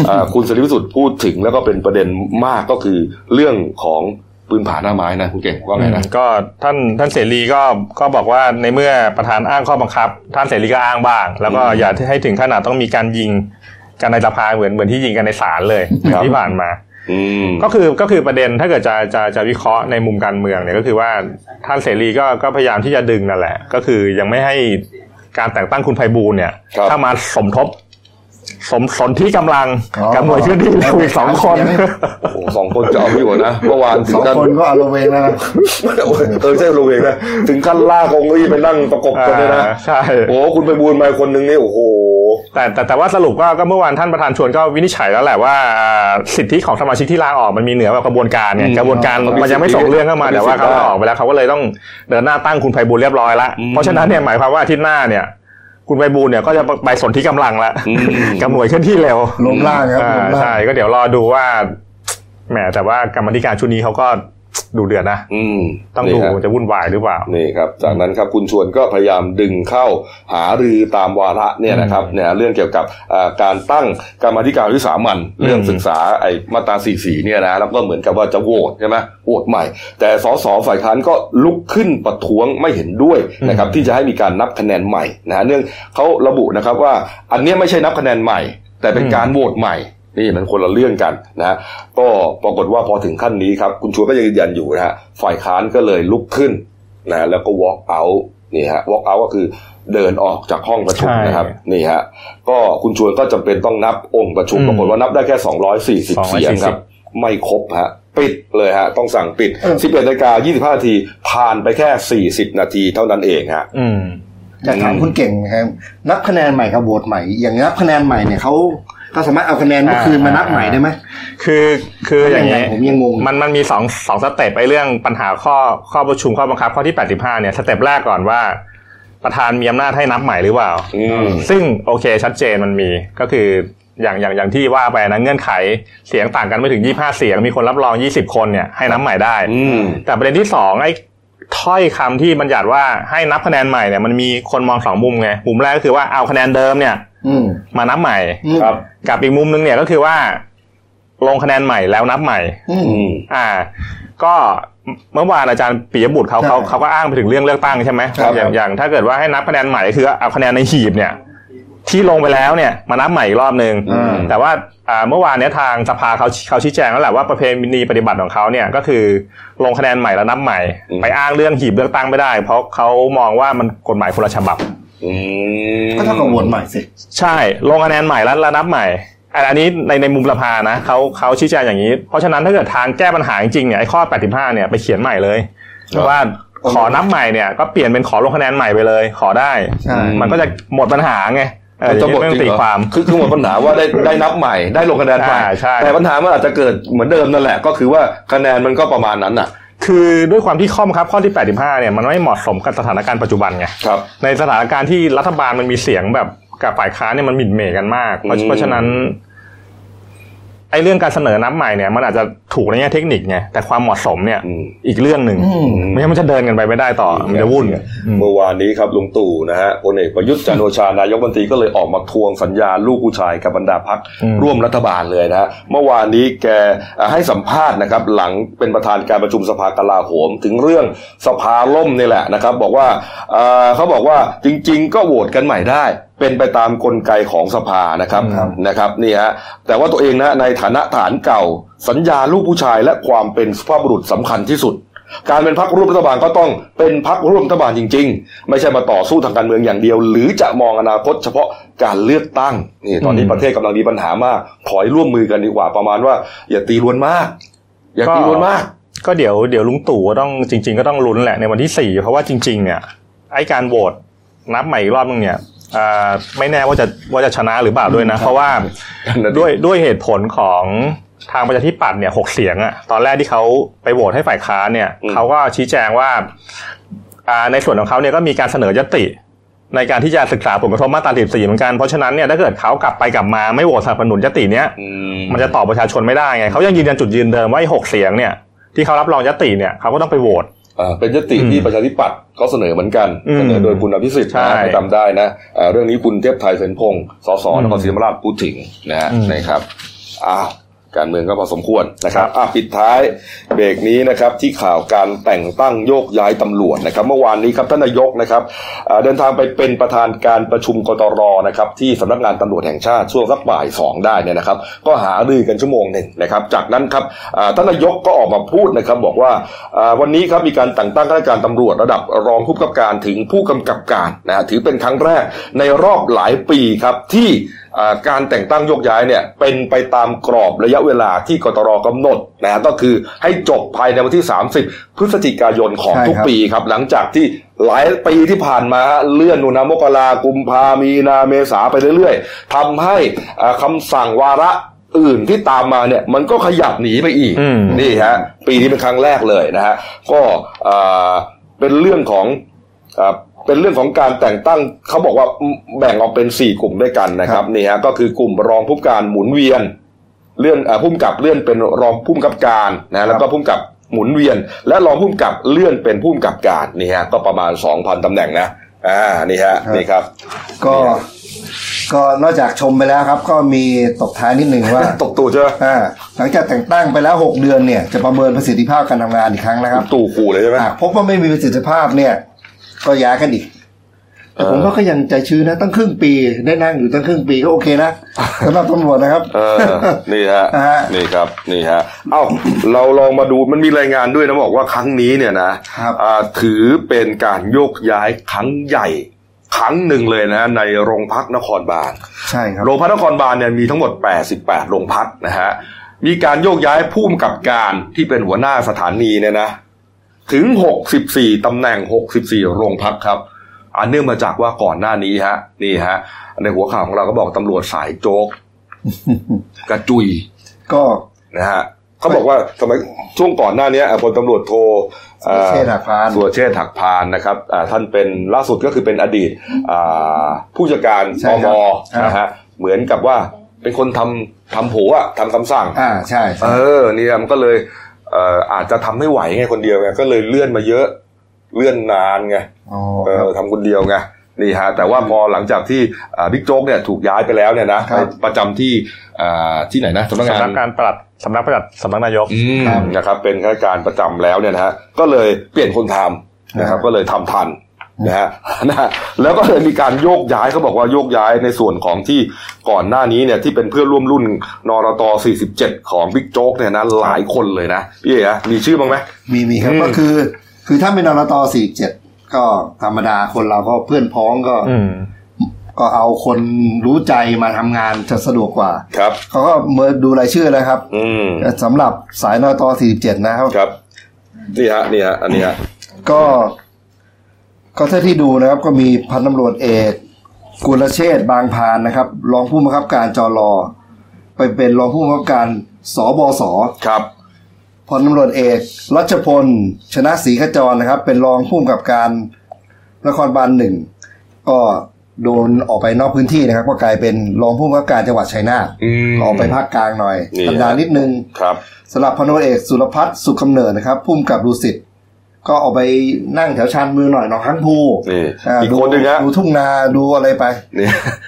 เอ่อคุณเสรีพิสุทธิ์พูดถึงแล้วก็เป็นประเด็นมากก็คือเรื่องของปืนผาหน้าไม้นะคุณเก่งว่าไงนะก็ท่านท่านเสรีก็ก็บอกว่าในเมื่อประธานอ้างข้อบังคับ ท่านเสรีก็อ้างบ้าง แล้วก็อืมอย่าให้ถึงขนาดต้องมีการยิงกันในสภาเหมือนเหมือนที่ยิงกันในศาลเลยเหมือนที่ผ่านมาอืม ก็คือก็คือประเด็นถ้าเกิดจะจะจะวิเคราะห์ในมุมการเมืองเนี่ยก็คือว่าท่านเสรีก็ก็พยายามที่จะดึงนั่นแหละ ก็คือยังไม่ให้การแต่งตั้งคุณไพบูลย์เนี่ยครับถ้ามาสมทบ สมสนที่กำลังอ๋อกับหน่วยเคลื่อนที่เร็วอีกสองคนโอ้โหสองคนจะเอาไม่อยู่นะเมื่อวานถึสงองขั้นคนก็อารมณ์เองแล้วนะเออใช่โรงเรียนนะถึงขั้นลากองเก้าอี้ไปนั่งประกบกันเลยนะอ่าใช่ โอ้คุณไปบูนมาคนหนึ่งนี่โอ้โห แต่แต่แต่ว่าสรุปก็ก็เมื่อวานท่านประธานชวนก็วินิจฉัยแล้วแหละว่าอ่าสิทธิของสมาชิกที่ลาออกมันมีเหนือกว่ากระบวนการเนี่ยอืมกระบวนการมันมีมันยังไม่ส่งเรื่องเข้ามามันมีแต่ว่าเขาสิทธิ์ได้ออกไปแล้วเขาก็เลยต้องเดินหน้าตั้งคุณไพบูลย์เรียบร้อยแล้วอืมเพราะฉะนั้นเนี่ยหมายความว่าอาทิตย์หน้าเนี่ย คุณไพบูลย์เนี่ยก็จะไปสนที่กำลังละอืมกับหน่วยเคลื่อนที่เร็วล้มล่างครับอ่าล้มล่างใช่ก็เดี๋ยวรอดูว่าแหมแต่ว่ากรรมธิการชุดนี้เขาก็ ดูเดือดนะอืมต้องดูนี่ฮะจะวุ่นวายหรือเปล่านี่ครับ จากนั้นครับคุณชวนก็พยายามดึงเข้าหารือตามวาระเนี่ยนะครับเนี่ยเรื่องเกี่ยวกับอ่าการตั้งกรรมาธิการวิสามันเรื่องศึกษาไอ้มาตรา44เนี่ยนะแล้วก็เหมือนกับว่าจะโหวตใช่ไหมโหวตใหม่ แต่สสฝ่ายค้านก็ลุกขึ้นประท้วงไม่เห็นด้วยนะครับที่จะให้มีการนับคะแนนใหม่นะเนื่องเขาระบุนะครับว่าอันเนี้ยไม่ใช่นับคะแนนใหม่ แต่เป็นการโหวตใหม่ นี่มันคนละเรื่องกันนะก็ปรากฏว่าพอถึงขั้นนี้ครับ คุณชวนก็ยังยืนยันอยู่นะฮะฝ่ายค้านก็เลยลุกขึ้นนะแล้วก็ walk out นี่ฮะ walk out ก็คือเดินออกจากห้องประชุมใช่นะครับนี่ฮะก็คุณชวนก็จำเป็นต้องนับองค์ประชุมอืมปรากฏว่านับได้แค่ 240 เสียงครับ ไม่ครบฮะปิดเลยฮะ ต้องสั่งปิดเออ11นาฬิกา25นาทีผ่านไปแค่ 40 นาทีเท่านั้นเองฮะอืมแต่ถามคุณเก่งนะครับนับคะแนนใหม่กับโหวตใหม่ อย่างนับคะแนนใหม่เนี่ยเขา เขาสามารถเอาคะแนนเมื่อคืนมานับใหม่ได้ไหมคือคืออย่างนี้ผมยังงงมันมันมีสองสอง step ไปเรื่องปัญหาข้อข้อประชุมข้อบังคับข้อที่85เนี่ย step แรกก่อนว่า ประธานมีอำนาจให้นับใหม่หรือเปล่าอืมซึ่งโอเคชัดเจนมันมีก็คืออย่างอย่างอย่างที่ว่าไปนะเงื่อนไขเสียงต่างกันไม่ถึง 25 เสียง มีคนรับรอง 20 คนเนี่ยให้นับใหม่ได้อืมแต่ประเด็นที่สองไอ้ถ้อยคำที่บัญญัติว่าให้นับคะแนนใหม่เนี่ยมันมีคนมองสองมุมไงมุมแรกก็คือว่าเอาคะแนนเดิมเนี่ยอื มมานับใหม่อืมครับกับอีกมุมนึงเนี่ยก็คือว่า ลงคะแนนใหม่แล้วนับใหม่อืมอืมอ่า ก็เมื่อวานอาจารย์ปิยบุตรเขาใช่เขาเขาก็อ้างไปถึงเรื่องเลือกตั้งใช่ไหมครับอย่างอย่างถ้าเกิดว่าให้นับคะแนนใหม่คือเอาคะแนนในหีบเนี่ย ที่ลงไปแล้วเนี่ยมานับใหม่อีกรอบหนึ่งอืมแต่ว่าอ่าเมื่อวานเนี้ยทางสภาเขาเขาชี้แจงแล้วแหละว่าประเพณีปฏิบัติของเขาเนี่ยก็คือลงคะแนนใหม่แล้วนับใหม่ ไปอ้างเรื่องหีบเลือกตั้งไม่ได้ เพราะเขามองว่ามันกฎหมายคนละฉบับอืม ก็เท่ากับโหวตใหม่สิใช่ลงคะแนนใหม่แล้วแล้วนับใหม่อันอันนี้ในในมุมสภานะเขาเขาชี้แจงอย่างนี้ เพราะฉะนั้นถ้าเกิดทางแก้ปัญหาจริงๆเนี่ยไอ้ข้อ 85 เนี่ยไปเขียนใหม่เลยว่าขอนับใหม่เนี่ยก็เปลี่ยนเป็นขอลงคะแนนใหม่ไปเลย ขอได้ใช่มันก็จะหมดปัญหาไงเออมันจะหมดไม่จต้ริองงตีเหรอความคือคือหมดปัญหาว่าได้ได้นับใหม่ได้ลงคะแนนใหม่อ่าใช่แต่ปัญหามันอาจจะเกิดเหมือนเดิมนั่นแหละ ก็คือว่าคะแนนมันก็ประมาณนั้นน่ะ คือด้วยความที่ข้อบังคับข้อที่ 85 เนี่ยมันไม่เหมาะสมกับสถานการณ์ปัจจุบันไงครับในสถานการณ์ที่รัฐบาลมันมีเสียงแบบกับฝ่ายค้านเนี่ยมันหมิ่นเหม่กันมาก เพราะอืมเพราะฉะนั้น ไอ้เรื่องการเสนอนับใหม่เนี่ยมันอาจจะถูกในแง่เทคนิคไงแต่ความเหมาะสมเนี่ยอืมอีกเรื่องหนึ่งอืมไม่งั้นมันจะเดินกันไปไม่ได้ต่อมันจะวุ่นอืมเมื่อวานนี้ครับลุงตู่นะฮะพลเอกประยุทธ์จันทร์โอชานายกบัญชีก็เลยออกมาทวงสัญญาลูกผู้ชายกับบรรดาพักอืมร่วมรัฐบาลเลยนะฮะเมื่อวานนี้แกอ่าให้สัมภาษณ์นะครับหลังเป็นประธานการประชุมสภากลาโหม ถึงเรื่องสภาล่มนี่แหละนะครับ บอกว่าอ่าเขาบอกว่าจริง ๆ ก็โหวตกันใหม่ได้ เป็นไปตามกลไกของสภานะครับครับนะครับนี่ฮะแต่ว่าตัวเองนะในฐานะฐานเก่า สัญญาลูกผู้ชายและความเป็นสุภาพบุรุษสำคัญที่สุด การเป็นพักร่วมรัฐบาลก็ต้องเป็นพักร่วมรัฐบาลจริง ๆ ไม่ใช่มาต่อสู้ทางการเมืองอย่างเดียว หรือจะมองอนาคตเฉพาะการเลือกตั้งนี่ตอนนี้อืมประเทศกำลังมีปัญหามากถอยร่วมมือกันดีกว่าประมาณว่า อย่าตีรวนมาก อย่าตีรวนมาก ก็เดี๋ยวเดี๋ยวลุงตู่ก็ต้องจริง ๆ ก็ต้องลุ้นแหละในวันที่สี่เพราะว่าจริง ๆ เนี่ยไอ้การโหวตนับใหม่อีกรอบนึงเนี่ยอ่า ไม่แน่ว่าจะว่าจะชนะหรือเปล่าด้วยนะ เพราะว่านั่นดิด้วยด้วยเหตุผลของทางประชาธิปัตย์เนี่ยหกเสียงอะตอนแรกที่เขาไปโหวตให้ฝ่ายค้านเนี่ยอืมเขาก็ชี้แจงว่าอ่าในส่วนของเขาเนี่ยก็มีการเสนอยติ ในการที่จะศึกษาผลกระทบมาตรา14เหมือนกันเพราะฉะนั้นเนี่ยถ้าเกิดเขากลับไปกลับมาไม่โหวตสนับสนุนยติเนี้ยอืมมันจะตอบประชาชนไม่ได้ไงเขายังยืนยันจุดยืนเดิมว่าไอ้หกเสียงเนี่ยที่เขารับรองยติเนี่ยเขาก็ต้องไปโหวตอ่า เป็นยติที่ประชาธิปัตย์เขาเสนอเหมือนกันอืมเสนอโดยคุณอภิสิทธิ์ใช่นะให้จำได้นะอ่าเรื่องนี้คุณเทพไทยเสนพงศ์สสอืมนครศรีธรรมราชพูดถึงนะฮะอืมนะครับอ้าว การเมืองก็พอสมควรนะครับอะปิดท้ายเบรกนี้นะครับที่ข่าวการแต่งตั้งโยกย้ายตำรวจนะครับ เมื่อวานนี้ครับท่านนายกนะครับอ่าเดินทางไปเป็นประธานการประชุมกตรนะครับที่สำนักงานตำรวจแห่งชาติช่วงสักบ่ายสองได้เนี่ยนะครับ ก็หารือกันชั่วโมงหนึ่งนะครับ จากนั้นครับอ่าท่านนายกก็ออกมาพูดนะครับ บอกว่าอ่าวันนี้ครับมีการแต่งตั้งข้าราชการตำรวจระดับรองผู้กำกับการถึงผู้กำกับการนะฮะถือเป็นครั้งแรกในรอบหลายปีครับที่อ่า การแต่งตั้งโยกย้ายเนี่ยเป็นไปตามกรอบระยะเวลาที่กตรกำหนดนะฮะก็คือให้จบภายในวันที่ 30 พฤศจิกายนของใช่ทุกครับปีครับ หลังจากที่หลายปีที่ผ่านมาฮะเลื่อนนุนามกรากุมภามีนาเมษาไปเรื่อยๆทำให้อ่าคำสั่งวาระอื่นที่ตามมาเนี่ยมันก็ขยับหนีไปอีกอืมนี่ฮะปีนี้เป็นครั้งแรกเลยนะฮะก็อ่าเป็นเรื่องของอ่า เป็นเรื่องของการแต่งตั้งเขาบอกว่าแบ่งออกเป็นสี่กลุ่มด้วยกันนะครับนี่ฮะก็คือกลุ่มรองผู้การหมุนเวียน เลื่อนอ่าผู้กำกับเลื่อนเป็นรองผู้กำกับการนะแล้วก็ผู้กำกับหมุนเวียน และรองผู้กำกับเลื่อนเป็นผู้กำกับการนี่ฮะก็ประมาณสองพันตำแหน่งนะอ่านี่ฮะครับนี่ครับ ก็ก็นอกจากชมไปแล้วครับ ก็มีตบท้ายนิดหนึ่งว่าตกตู่ใช่ไหมอ่าหลังจากแต่งตั้งไปแล้ว 6 เดือนเนี่ยจะประเมินประสิทธิภาพการทำงานอีกครั้งนะครับ ตู่ขู่เลยใช่ไหมหากพบว่าไม่มีประสิทธิภาพเนี่ย ก็ย้ายกันอีกแต่ผมเออว่าก็ยังใจชื้นนะตั้งครึ่งปีได้นั่งอยู่ตั้งครึ่งปีก็โอเคนะสำหรับตำรวจนะครับเออนี่ฮะนะฮะนี่ครับนี่ฮะเอ้าเราลองมาดูมันมีรายงานด้วยนะบอกว่าครั้งนี้เนี่ยนะครับอ่าถือเป็นการโยกย้ายครั้งใหญ่ครั้งหนึ่งเลยนะในโรงพักนครบาลใช่ครับโรงพักนครบาลเนี่ยมีทั้งหมด 88 โรงพักนะฮะมีการโยกย้ายผู้กำกับการที่เป็นหัวหน้าสถานีเนี่ยนะ ถึง 64 ตำแหน่ง 64 โรงพักครับ อันเนื่องมาจากว่าก่อนหน้านี้ฮะ นี่ฮะ ในหัวข่าวของเราก็บอกตำรวจสายโจ๊ก กระจุย ก็นะฮะเขาบอกว่าสมัยช่วงก่อนหน้านี้อะพลตำรวจโทอ่าเชษฐ์หักพานสุรเชษฐ์หักพานนะครับอ่าท่านเป็นล่าสุดก็คือเป็นอดีตอ่าผู้จัดการใช่ปคมรับนะฮะเหมือนกับว่าเป็นคนทำทำโผอะทำคำสั่ง อ่าใช่ใช่ เออเนี่ยมันก็เลยเอ่ออาจจะทำไม่ไหวไงคนเดียวไงก็เลยเลื่อนมาเยอะเลื่อนนานไงอ๋อเอครัอบทำคนเดียวไงนี่ฮะแต่ว่าพอหลังจากที่อ่าบิ๊กโจ๊กเนี่ยถูกย้ายไปแล้วเนี่ยนะครับไปประจำที่อ่าที่ไหนนะสำนักงาสำนันกการปลัดสำนักปลัดสำนักนายกอืมครับนะครับเป็นข้าราชการประจำแล้วเนี่ยนะฮะก็เลยเปลี่ยนคนทำนะครับครับก็เลยทำทัน นะฮะนะฮะแล้วก็เลยมีการโยกย้ายเขาบอกว่าโยกย้ายในส่วนของที่ก่อนหน้านี้เนี่ยที่เป็นเพื่อนร่วมรุ่นนรต47 ของบิ๊กโจ๊กเนี่ยนะหลายคนเลยนะพี่เอ๋นะมีชื่อบ้างไหมมีมีครับอืมก็คือ คือถ้าเป็นนรตสี่เจ็ดก็ธรรมดาคนเราก็เพื่อนพ้องก็อืมก็เอาคนรู้ใจมาทำงานจะสะดวกกว่า ครับเขาก็เมื่อดูรายชื่อแล้วครับ อืมสำหรับสายนรตสี่เจ็ดนะครับครับนี่ฮะนี่ฮะอันนี้ฮะก็ ก็ถ้าที่ดูนะครับก็มีพันตำรวจเอกกุลเชษฐ์บางพานนะครับ รองผู้บังคับการจรไปเป็นรองผู้บังคับการสบสครับพลตำรวจเอกรัชพล ชนะศรีขจรนะครับ เป็นรองผู้กำกับการนครบาลหนึ่งก็โดนออกไปนอกพื้นที่นะครับ ก็กลายเป็นรองผู้กำกับการจังหวัดชัยนาทอืมออกไปภาคกลางหน่อยนี่ธรรมดานิดนึงครับสำหรับพลตำรวจเอกสุรพัฒน์สุขกำเนิดนะครับผู้กำกับดูสิต ก็ออกไปนั่งแถวชานมือหน่อยหนองข้างภูนี่าอีกคนหนึ่งฮะดูทุ่งนาดูอะไรไปนี่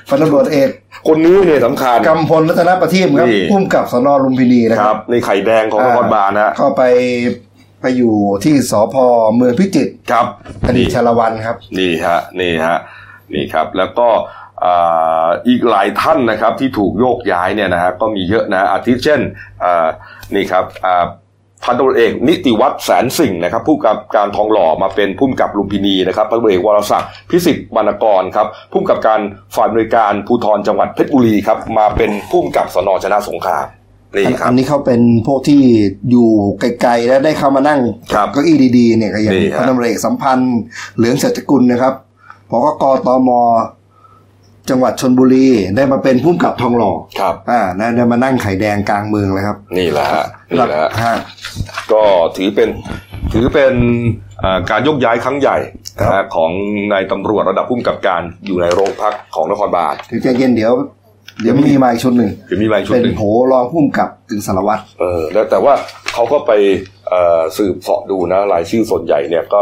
พลตำรวจเอกคนนี้เนี่ยสำคัญกำพลรัตนประทีปครับนี่ผู้กำกับสนลุมพินีนะคครัรับบในไข่แดงของนครบาลนะฮะก็ไปไปอยู่ที่สพเมืองพิจิตรครับคดีชาละวันครับ นี่ฮะนี่ฮะนี่ครับ แล้วก็อ่าอีกหลายท่านนะครับที่ถูกโยกย้ายเนี่ยนะฮะก็มีเยอะนะอาทิเช่นอ่านี่ครับอ่า พันตำรวจเอกนิติวัฒน์แสนสิ่งนะครับ ผู้กำกับการทองหล่อมาเป็นผู้กำกับลุมพินีนะครับพันตำรวจเอกวรศักดิ์พิสิทธิ์บรรณกรครับผู้กำกับการฝ่ายบริการภูธรจังหวัดเพชรบุรีครับมาเป็นผู้กำกับสนชนะสงครามนี่ครัอับนนี้เขาเป็นพวกที่อยู่ไกลๆแล้วได้เข้ามานั่งครับเก้าอี้ดีๆเนี่ยก็อย่างนี่ฮะพันตำรวจเอกสัมพันธ์เหลืองเศรษฐกุลนะครับพกกตม จังหวัดชนบุรีได้มาเป็นผู้กำกับทองหล่อครับอ่าได้ได้มานั่งไข่แดงกลางเมืองเลยครับ นี่แหละฮะนี่แหละฮะฮะก็ถือเป็นถือเป็นเอ่อการยกย้ายครั้งใหญ่นะฮะของนายตำรวจระดับผู้กำกับการอยู่ในโรงพักของนครบาลถึงจะเย็นเดี๋ยว เดี๋ยวมีมาอีกชุดหนึ่งจะมีรายชุดเป็นหนึ่งโหรองผู้กำกับถึงสารวัตรเออแล้วแต่ว่าเขาก็ไปเอ่อสืบเสาะดูนะรายชื่อส่วนใหญ่เนี่ยก็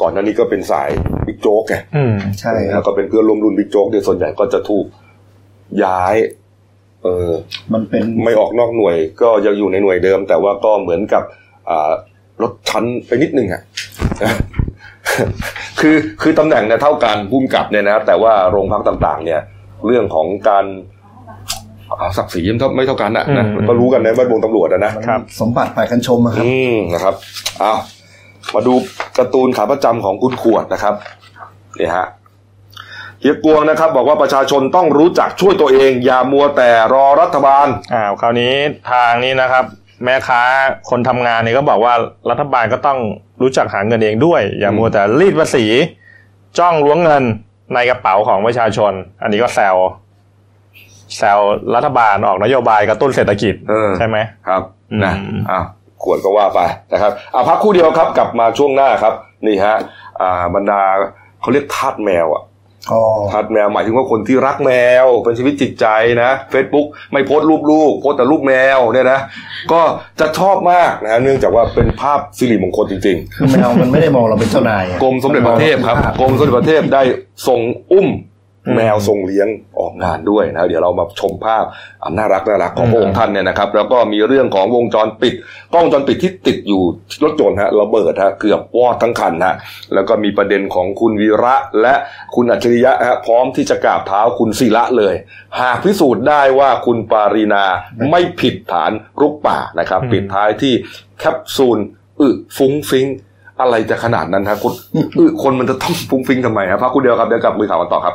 ก่อนหน้านี้ก็เป็นสาย บิ๊กโจ๊กไงอืมใช่ครัแล้บวก็เป็นเพื่อนร่วมรุ่นบิ๊กโจ๊กเนี่ยส่วนใหญ่ก็จะถูกย้าย เออ มันเป็นไม่ออกนอกหน่วย ก็ยังอยู่ในหน่วยเดิม แต่ว่าก็เหมือนกับอ่าลดชั้นไปนิดนึงอะคือคือตำแหน่งเนี่ยเท่ากันพุ่มกับเนี่ยนะแต่ว่าโรงพักต่าง ๆ เนี่ย เรื่องของการอ่าศักดิ์ศรีมันเท่าไม่เท่ากันอะนะอืมมันก็รู้กันในแวดวงตำรวจอะนะครับ สมบัติฝ่ายกันชมอะครับ อืมนะครับเอามาดูการ์ตูนขาประจำของคุณขวดนะครับเนี่ยฮะเฮียกวงนะครับ บอกว่าประชาชนต้องรู้จักช่วยตัวเอง อย่ามัวแต่รอรัฐบาลอ้าวคราวนี้ทางนี้นะครับ แม่ค้าคนทำงานเนี่ยก็บอกว่ารัฐบาลก็ต้องรู้จักหาเงินเองด้วย อย่ามัวแต่รีดภาษี จ้องล้วงเงินในกระเป๋าของประชาชน อันนี้ก็แซวแซวรัฐบาลออกนโยบายกระตุ้นเศรษฐกิจเออใช่ไหมครับอืมนะอะขวดก็ว่าไปนะครับอะพักครู่เดียวครับกลับมาช่วงหน้าครับ นี่ฮะ อ่าบรรดา เขาเรียกทาสแมวอะอ๋อทาสแมวหมายถึงว่าคนที่รักแมวเป็นชีวิตจิตใจนะ Facebook ไม่โพสต์รูปลูกโพสต์แต่รูปแมวเนี่ยนะก็จะชอบมากนะฮะเนื่องจากว่าเป็นภาพสิริมงคลจริงๆคือแมวมันไม่ได้มองเราเป็นเจ้านายอะกรมสมเด็จพระเทพครับกรมสมเด็จพระเทพได้ทรงอุ้ม แมวทรงเลี้ยงออกงานด้วยนะเดี๋ยวเรามาชมภาพอันน่ารักน่ารักของพระองค์ท่านเนี่ยนะครับ แล้วก็มีเรื่องของวงจรปิด กล้องวงจรปิดที่ติดอยู่ที่รถยนต์ฮะระเบิดฮะเกือบวอดทั้งคันฮะแล้วก็มีประเด็นของคุณวีระและคุณอัจฉริยะฮะพร้อมที่จะกราบเท้าคุณศิระเลย หากพิสูจน์ได้ว่าคุณปารีนาไม่ผิดฐานรุกป่านะครับปิดท้ายที่แคปซูลอึฟุ้งฟิงอะไรจะขนาดนั้นฮะคุณอึคนมันจะต้องฟุ้งฟิ้งทำไมครับพักคุณเดียวครับเดี๋ยวกลับมือข่าวกันต่อครับ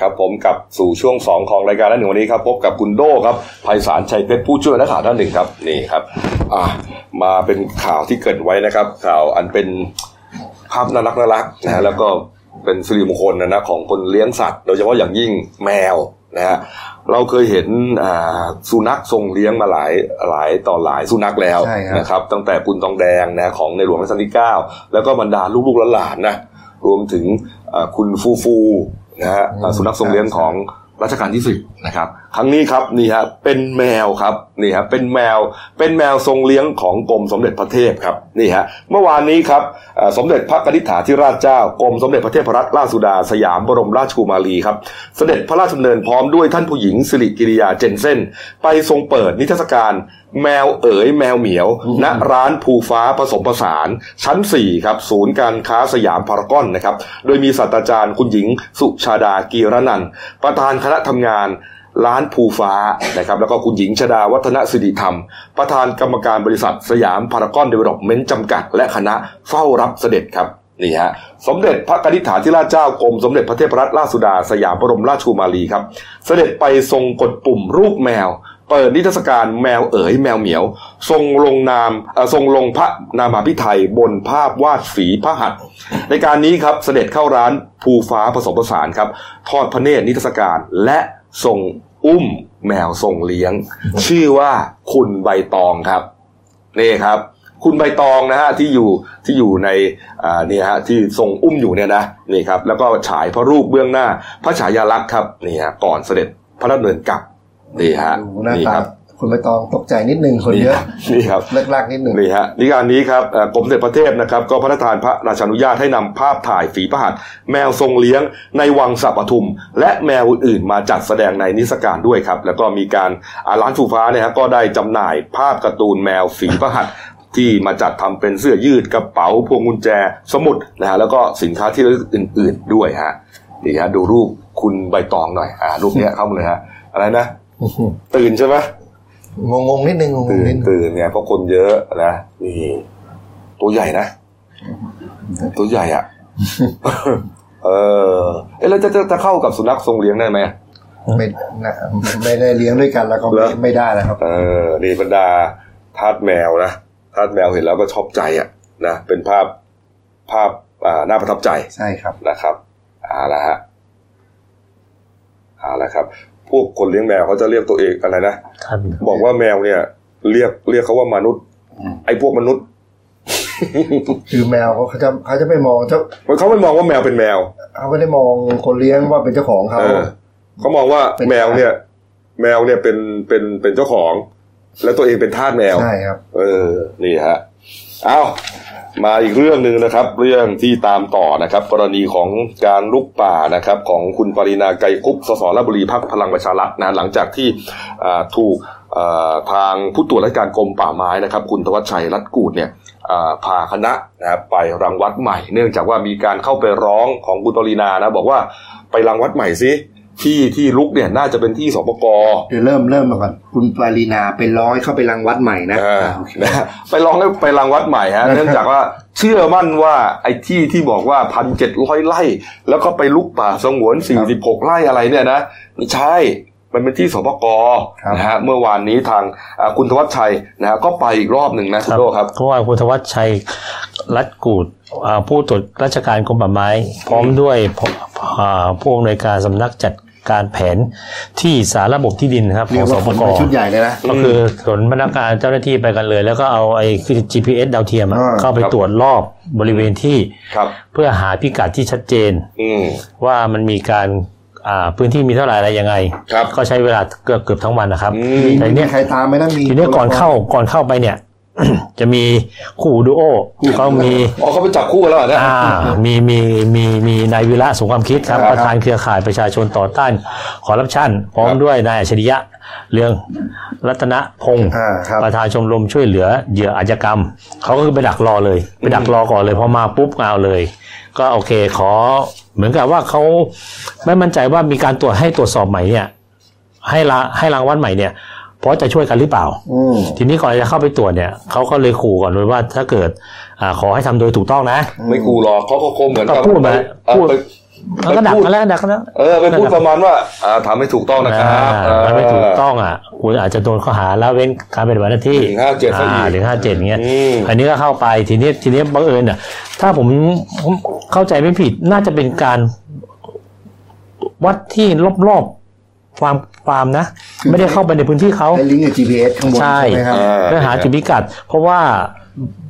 ครับผมกลับสู่ช่วง 2 ของรายการแล้วหนึ่งวันนี้ครับพบกับคุณโดครับไพศาลชัยเพชรผู้ช่วยนักข่าวท่านหนึ่งครับนี่ครับอ่ามาเป็นข่าวที่เกิดไว้นะครับ ข่าวอันเป็นภาพน่ารักน่ารักนะฮะแล้วก็เป็นสิริมงคลนะนะของคนเลี้ยงสัตว์ โดยเฉพาะอย่างยิ่งแมวนะฮะเราเคยเห็นอ่าสุนัขทรงเลี้ยงมาหลายหลายต่อหลายสุนัขแล้วใช่ครับนะครับ ตั้งแต่ปุนทองแดงนะของในหลวงรัชกาลที่ 9 แล้วก็บรรดาลูกๆหลานๆนะรวมถึงอ่าคุณฟูฟู นะฮะอ่าสุนัขทรงเลี้ยงของรัชกาลที่สิบนะครับ ครั้งนี้ครับนี่ฮะเป็นแมวครับนี่ฮะเป็นแมวเป็นแมวทรงเลี้ยงของกรมสมเด็จพระเทพครับนี่ฮะเมื่อวานนี้ครับอ่าสมเด็จพระกนิษฐาธิราชเจ้ากรมสมเด็จพระเทพรัตนราชสุดาสยามบรมราชกุมารีครับ เสด็จพระราชดำเนินพร้อมด้วยท่านผู้หญิงสิริกิริยาเจนเซนไปทรงเปิดนิทรรศการแมวเอ๋ยแมวเหมียว ณร้านภูฟ้าผสมผสาน ชั้น 4 ครับ ศูนย์การค้าสยามพารากอนนะครับ โดยมีศาสตราจารย์คุณหญิงสุชาดากีรนันท์ประธานคณะทำงาน ร้านภูฟ้านะครับแล้วก็คุณหญิงชฎาวัฒนศิริธรรม ประธานกรรมการบริษัทสยามพารากอนเดเวล็อปเมนต์จำกัด และคณะเฝ้ารับเสด็จครับนี่ฮะสมเด็จพระกนิษฐาธิราชเจ้ากรมสมเด็จพระเทพรัตนราชสุดาสยามบรมราชกุมารีครับ เสด็จไปทรงกดปุ่มรูปแมว เปิดนิทรรศการแมวเอ๋ยแมวเหมียว ทรงลงนามทรงลงพระนามาพิไทยบนภาพวาดฝีพระหัตถ์ในการนี้ครับเสด็จเข้าร้านภูฟ้าผสมผสานครับ ทอดพระเนตรนิทรรศการและ ทรงอุ้มแมวทรงเลี้ยง ชื่อว่าคุณใบตองครับนี่ครับ คุณใบตองนะฮะที่อยู่ที่อยู่ในอ่านี่ฮะที่ทรงอุ้มอยู่เนี่ยนะนี่ครับ แล้วก็ฉายพระรูปเบื้องหน้า พระฉายาลักษณ์ครับนี่ฮะก่อนเสด็จพระดำเนินกลับนี่ฮะดูหน้านี่ตาครับ คุณใบตองตกใจนิดนึงคนเยอะนี่ครับเลิกลากนิดนึงนี่ฮะนิการนี้ครับเอ่อกรมสมเด็จพระเทพนะครับ ก็พระราชทานพระราชานุญาตให้นำภาพถ่ายฝีพระหัตถ์แมวทรงเลี้ยงในวังสัปทุม และแมวอื่นๆมาจัดแสดงในนิทรรศการด้วยครับ แล้วก็มีการอ่าร้านฟูฟ้าเนี่ยฮะก็ได้จำหน่ายภาพการ์ตูนแมวฝีพระหัตถ์ที่มาจัดทำเป็นเสื้อยืดกระเป๋าพวงกุญแจสมุดนะฮะแล้วก็สินค้าที่ระลึกอื่น ๆด้วยฮะนี่ฮะดูรูปคุณใบตองหน่อยอ่ารูปเนี้ยเข้ามาเลยฮะอะไรนะตื่นใช่ไหม งงงๆนิดนึงงงตื่ๆนนิดนึงตื่นเนี่ยเพราะคนเยอะนะนี่ตัวใหญ่นะ ตัวใหญ่อะ เออเอ๊ะแล้วจะจะจะเข้ากับสุนัขทรงเลี้ยงได้ไหมไม่นะไม่ได้เลี้ยงด้วยกันแล้วก็เหรไม่อไม่ได้นะครับ เออนี่บรรดาทาสแมวนะทาสแมวเห็นแล้วก็ชอบใจอะนะเป็นภาพภาพอ่าน่าประทับใจใช่ครับนะครับเอาละฮะเอาละครับ พวกคนเลี้ยงแมวเขาจะเรียกตัวเองอะไรนะครับบอกว่าแมวเนี่ย เรียกเรียกเขาว่ามนุษย์อืมไอ้พวกมนุษย์ คือแมวเขาเขาจะเขาจะไม่มองเจ้าเขาไม่มองว่าแมวเป็นแมวเขาไม่ได้มองคนเลี้ยงว่าเป็นเจ้าของเขาเออเขามองว่าเป็นแมวเนี่ย แมวเนี่ยเป็นเป็นเป็นเจ้าของ แล้วตัวเองเป็นทาสแมวใช่ครับ เออ นี่ฮะ เอา มาอีกเรื่องหนึ่งนะครับ เรื่องที่ตามต่อนะครับ กรณีของการลุกป่านะครับ ของคุณปรินาไกรคุปสสระบุรีพักพลังประชารัฐนะหลังจากที่ถูกทางผู้ตรวจราชการกรมป่าไม้นะครับ คุณธวัชชัยรัตกูดเนี่ยพาคณะนะครับไปรังวัดใหม่ เนื่องจากว่ามีการเข้าไปร้องของคุณปรินานะบอกว่าไปรังวัดใหม่สิ ที่ที่ลุกเนี่ยน่าจะเป็นที่สปกเดี๋ยวเริ่มเริ่มมาก่อนคุณปารีนาไปร้อยเข้าไปรังวัดใหม่นะอ่าอ่าโอเคนะฮะไปลองให้ไปรังวัดใหม่ฮะเนื่องจากว่าเชื่อมั่นว่าไอ้ที่ที่บอกว่าพันเจ็ดร้อยไร่ แล้วก็ไปลุกป่าสงวนสี่สิบหกไร่อะไรเนี่ยนะไม่ใช่มันเป็นที่สปกครับนะฮะเมื่อวานนี้ทางอ่าคุณธวัชชัยนะฮะก็ไปอีกรอบหนึ่งนะคุณโดครับเพราะว่าคุณธวัชชัยรัตน์กูดอ่าผู้ตรวจราชการกรมป่าไม้ พร้อมด้วยพอ่าผู้อำนวยการสำนักจัด การแผนที่สารระบบที่ดินนะครับขเรีอยงกสว่าผปลกไปชุดใหญ่เลยนะก็คือขนพนักงานเจ้าหน้าที่ไปกันเลย แล้วก็เอาไอ้คือ GPS ดาวเทียมอะอ่าเข้าไปครับตรวจรอบบริเวณที่ครับเพื่อหาพิกัดที่ชัดเจนอืมว่ามันมีการอ่าพื้นที่มีเท่าไหร่อะไรยังไงครับก็ใช้เวลาเกือบเกือบทั้งวันนะครับอืมแต่มีเนี่ยใครตามไหมนะมีทีนี้ก่อนเข้าก่อนเข้าไปเนี่ย จะมีคู่ดูโอเขามีอ๋อเขาไปจับคู่กันแล้วเหรอเนี่ยอ่ามีมีมีมีนายวิระสงความคิดครับครับประธานเครือข่ายประชาชนต่อต้านคอร์รัปชันพร้อมครับด้วยนายอัจฉริยะเรื่องรัตนพงศ์อ่าครับประธานชมรมช่วยเหลือเหยื่ออาชญากรรม เขาก็คือไปดักรอเลย ไปดักรอก่อนเลยพอมาปุ๊บก็เอาเลย ก็โอเคขอเหมือนกับว่าเขาไม่มั่นใจว่ามีการตรวจให้ตรวจสอบใหม่เนี่ยให้ละให้รางวัลใหม่เนี่ย เพราะจะช่วยกันหรือเปล่าอืมทีนี้ก่อนจะเข้าไปตรวจเนี่ยเขาก็เลยขู่ก่อนเลยว่าถ้าเกิดอาขอให้ทำโดยถูกต้องนะ ไม่กูหรอกเขาก็คงเหมือนก็พูดมาเออพูดไปแล้วก็ดักกันแล้วดักกันแล้วเออไปพูดประมาณว่าอ่าทำให้ถูกต้องนะครับอ่าถ้าไม่ถูกต้องอะคุณอาจจะโดนข้อหาละเว้นการปฏิบัติหน้าที่ถึงห้าเจ็ดซะอีกอ่าถึงห้าเจ็ดเงี้ยอืมอันนี้ก็เข้าไปทีนี้ทีนี้บังเอิญอะถ้าผมผมเข้าใจไม่ผิดน่าจะเป็นการวัดที่รอบๆ ฟาร์มฟาร์มนะ ไม่ได้เข้าไปในพื้นที่เขาให้ลิงก์กับ GPS ข้างบนใช่ใช่ไหมครับอ่าเพื่อหาจุดพิกัด เพราะว่า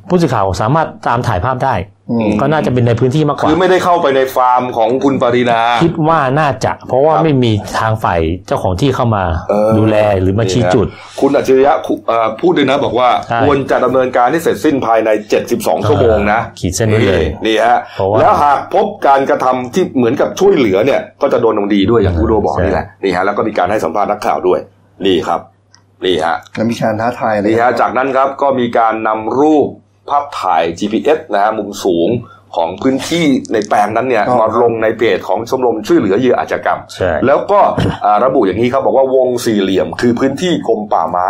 ผู้สื่อข่าวสามารถตามถ่ายภาพได้อืม ก็น่าจะเป็นในพื้นที่มากกว่าคือไม่ได้เข้าไปในฟาร์มของคุณปรินาคิดว่าน่าจะ เพราะว่าครับไม่มีทางฝ่ายเจ้าของที่เข้ามาเออดูแลหรือมาชี้จุด คุณอัจฉริยะคุเอ่อพูดด้วยนะบอกว่าใช่ควรจะดำเนินการให้เสร็จสิ้นภายใน 72 ชั่วโมงนะ ขีดเส้นไว้เลยนี่ฮะเพราะว่าแล้วหากพบการกระทำที่เหมือนกับช่วยเหลือเนี่ย ก็จะโดนลงดีด้วยอย่างผู้โดบอกใช่นี่แหละนี่ฮะแล้วก็มีการให้สัมภาษณ์นักข่าวด้วยนี่ครับนี่ฮะแล้วมีการท้าทายอะไรนี่ฮะจากนั้นครับก็มีการนำรูป ภาพถ่าย GPS นะฮะมุมสูง ของพื้นที่ในแปลงนั้นเนี่ยมาลงในเพจของชมรมช่วยเหลือเหยื่ออาชญากรรมใช่แล้วก็อ่าระบุอย่างนี้ครับบอกว่าวงสี่เหลี่ยมคือพื้นที่กรมป่าไม้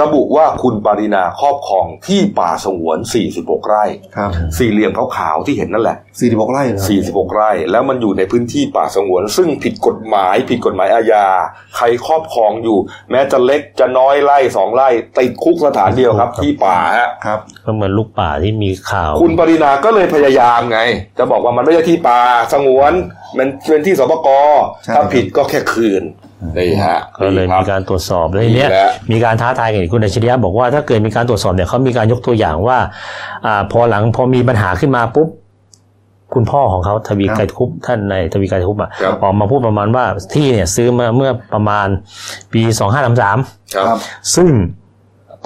ระบุว่าคุณปารินาครอบครองที่ป่าสงวน 46 ไร่ครับสี่เหลี่ยมขาวๆที่เห็นนั่นแหละ 46 ไร่เหรอ46 ไร่ แล้วมันอยู่ในพื้นที่ป่าสงวน ซึ่งผิดกฎหมาย ผิดกฎหมายอาญาใครครอบครองอยู่ แม้จะเล็กจะน้อยไร่สองไร่ติดคุกสถานเดียวครับที่ป่าฮะครับก็เหมือนลูกป่าที่มีข่าว คุณปรินาก็เลยพยายามไง จะบอกว่ามันไม่ใช่ที่ป่าสงวน มันเป็นที่สปกใช่ถ้าผิดก็แค่คืนนี่ฮะก็เลยนี่คมีบการตรวจสอบแล้วทีเนี้ยนี่แหละมีการท้าทายกันอีกคุณอัจฉริยะบอกว่าถ้าเกิดมีการตรวจสอบเนี่ยเขามีการยกตัวอย่างว่าอ่าพอหลังพอมีปัญหาขึ้นมาปุ๊บคุณพ่อของเขาทวีครับไกรคุปท่านในายทวีไกรคุปอะครับออกมาพูดประมาณว่าที่เนี่ยซื้อมาเมื่อประมาณปีสองห้าสามสามครับครับซึ่ง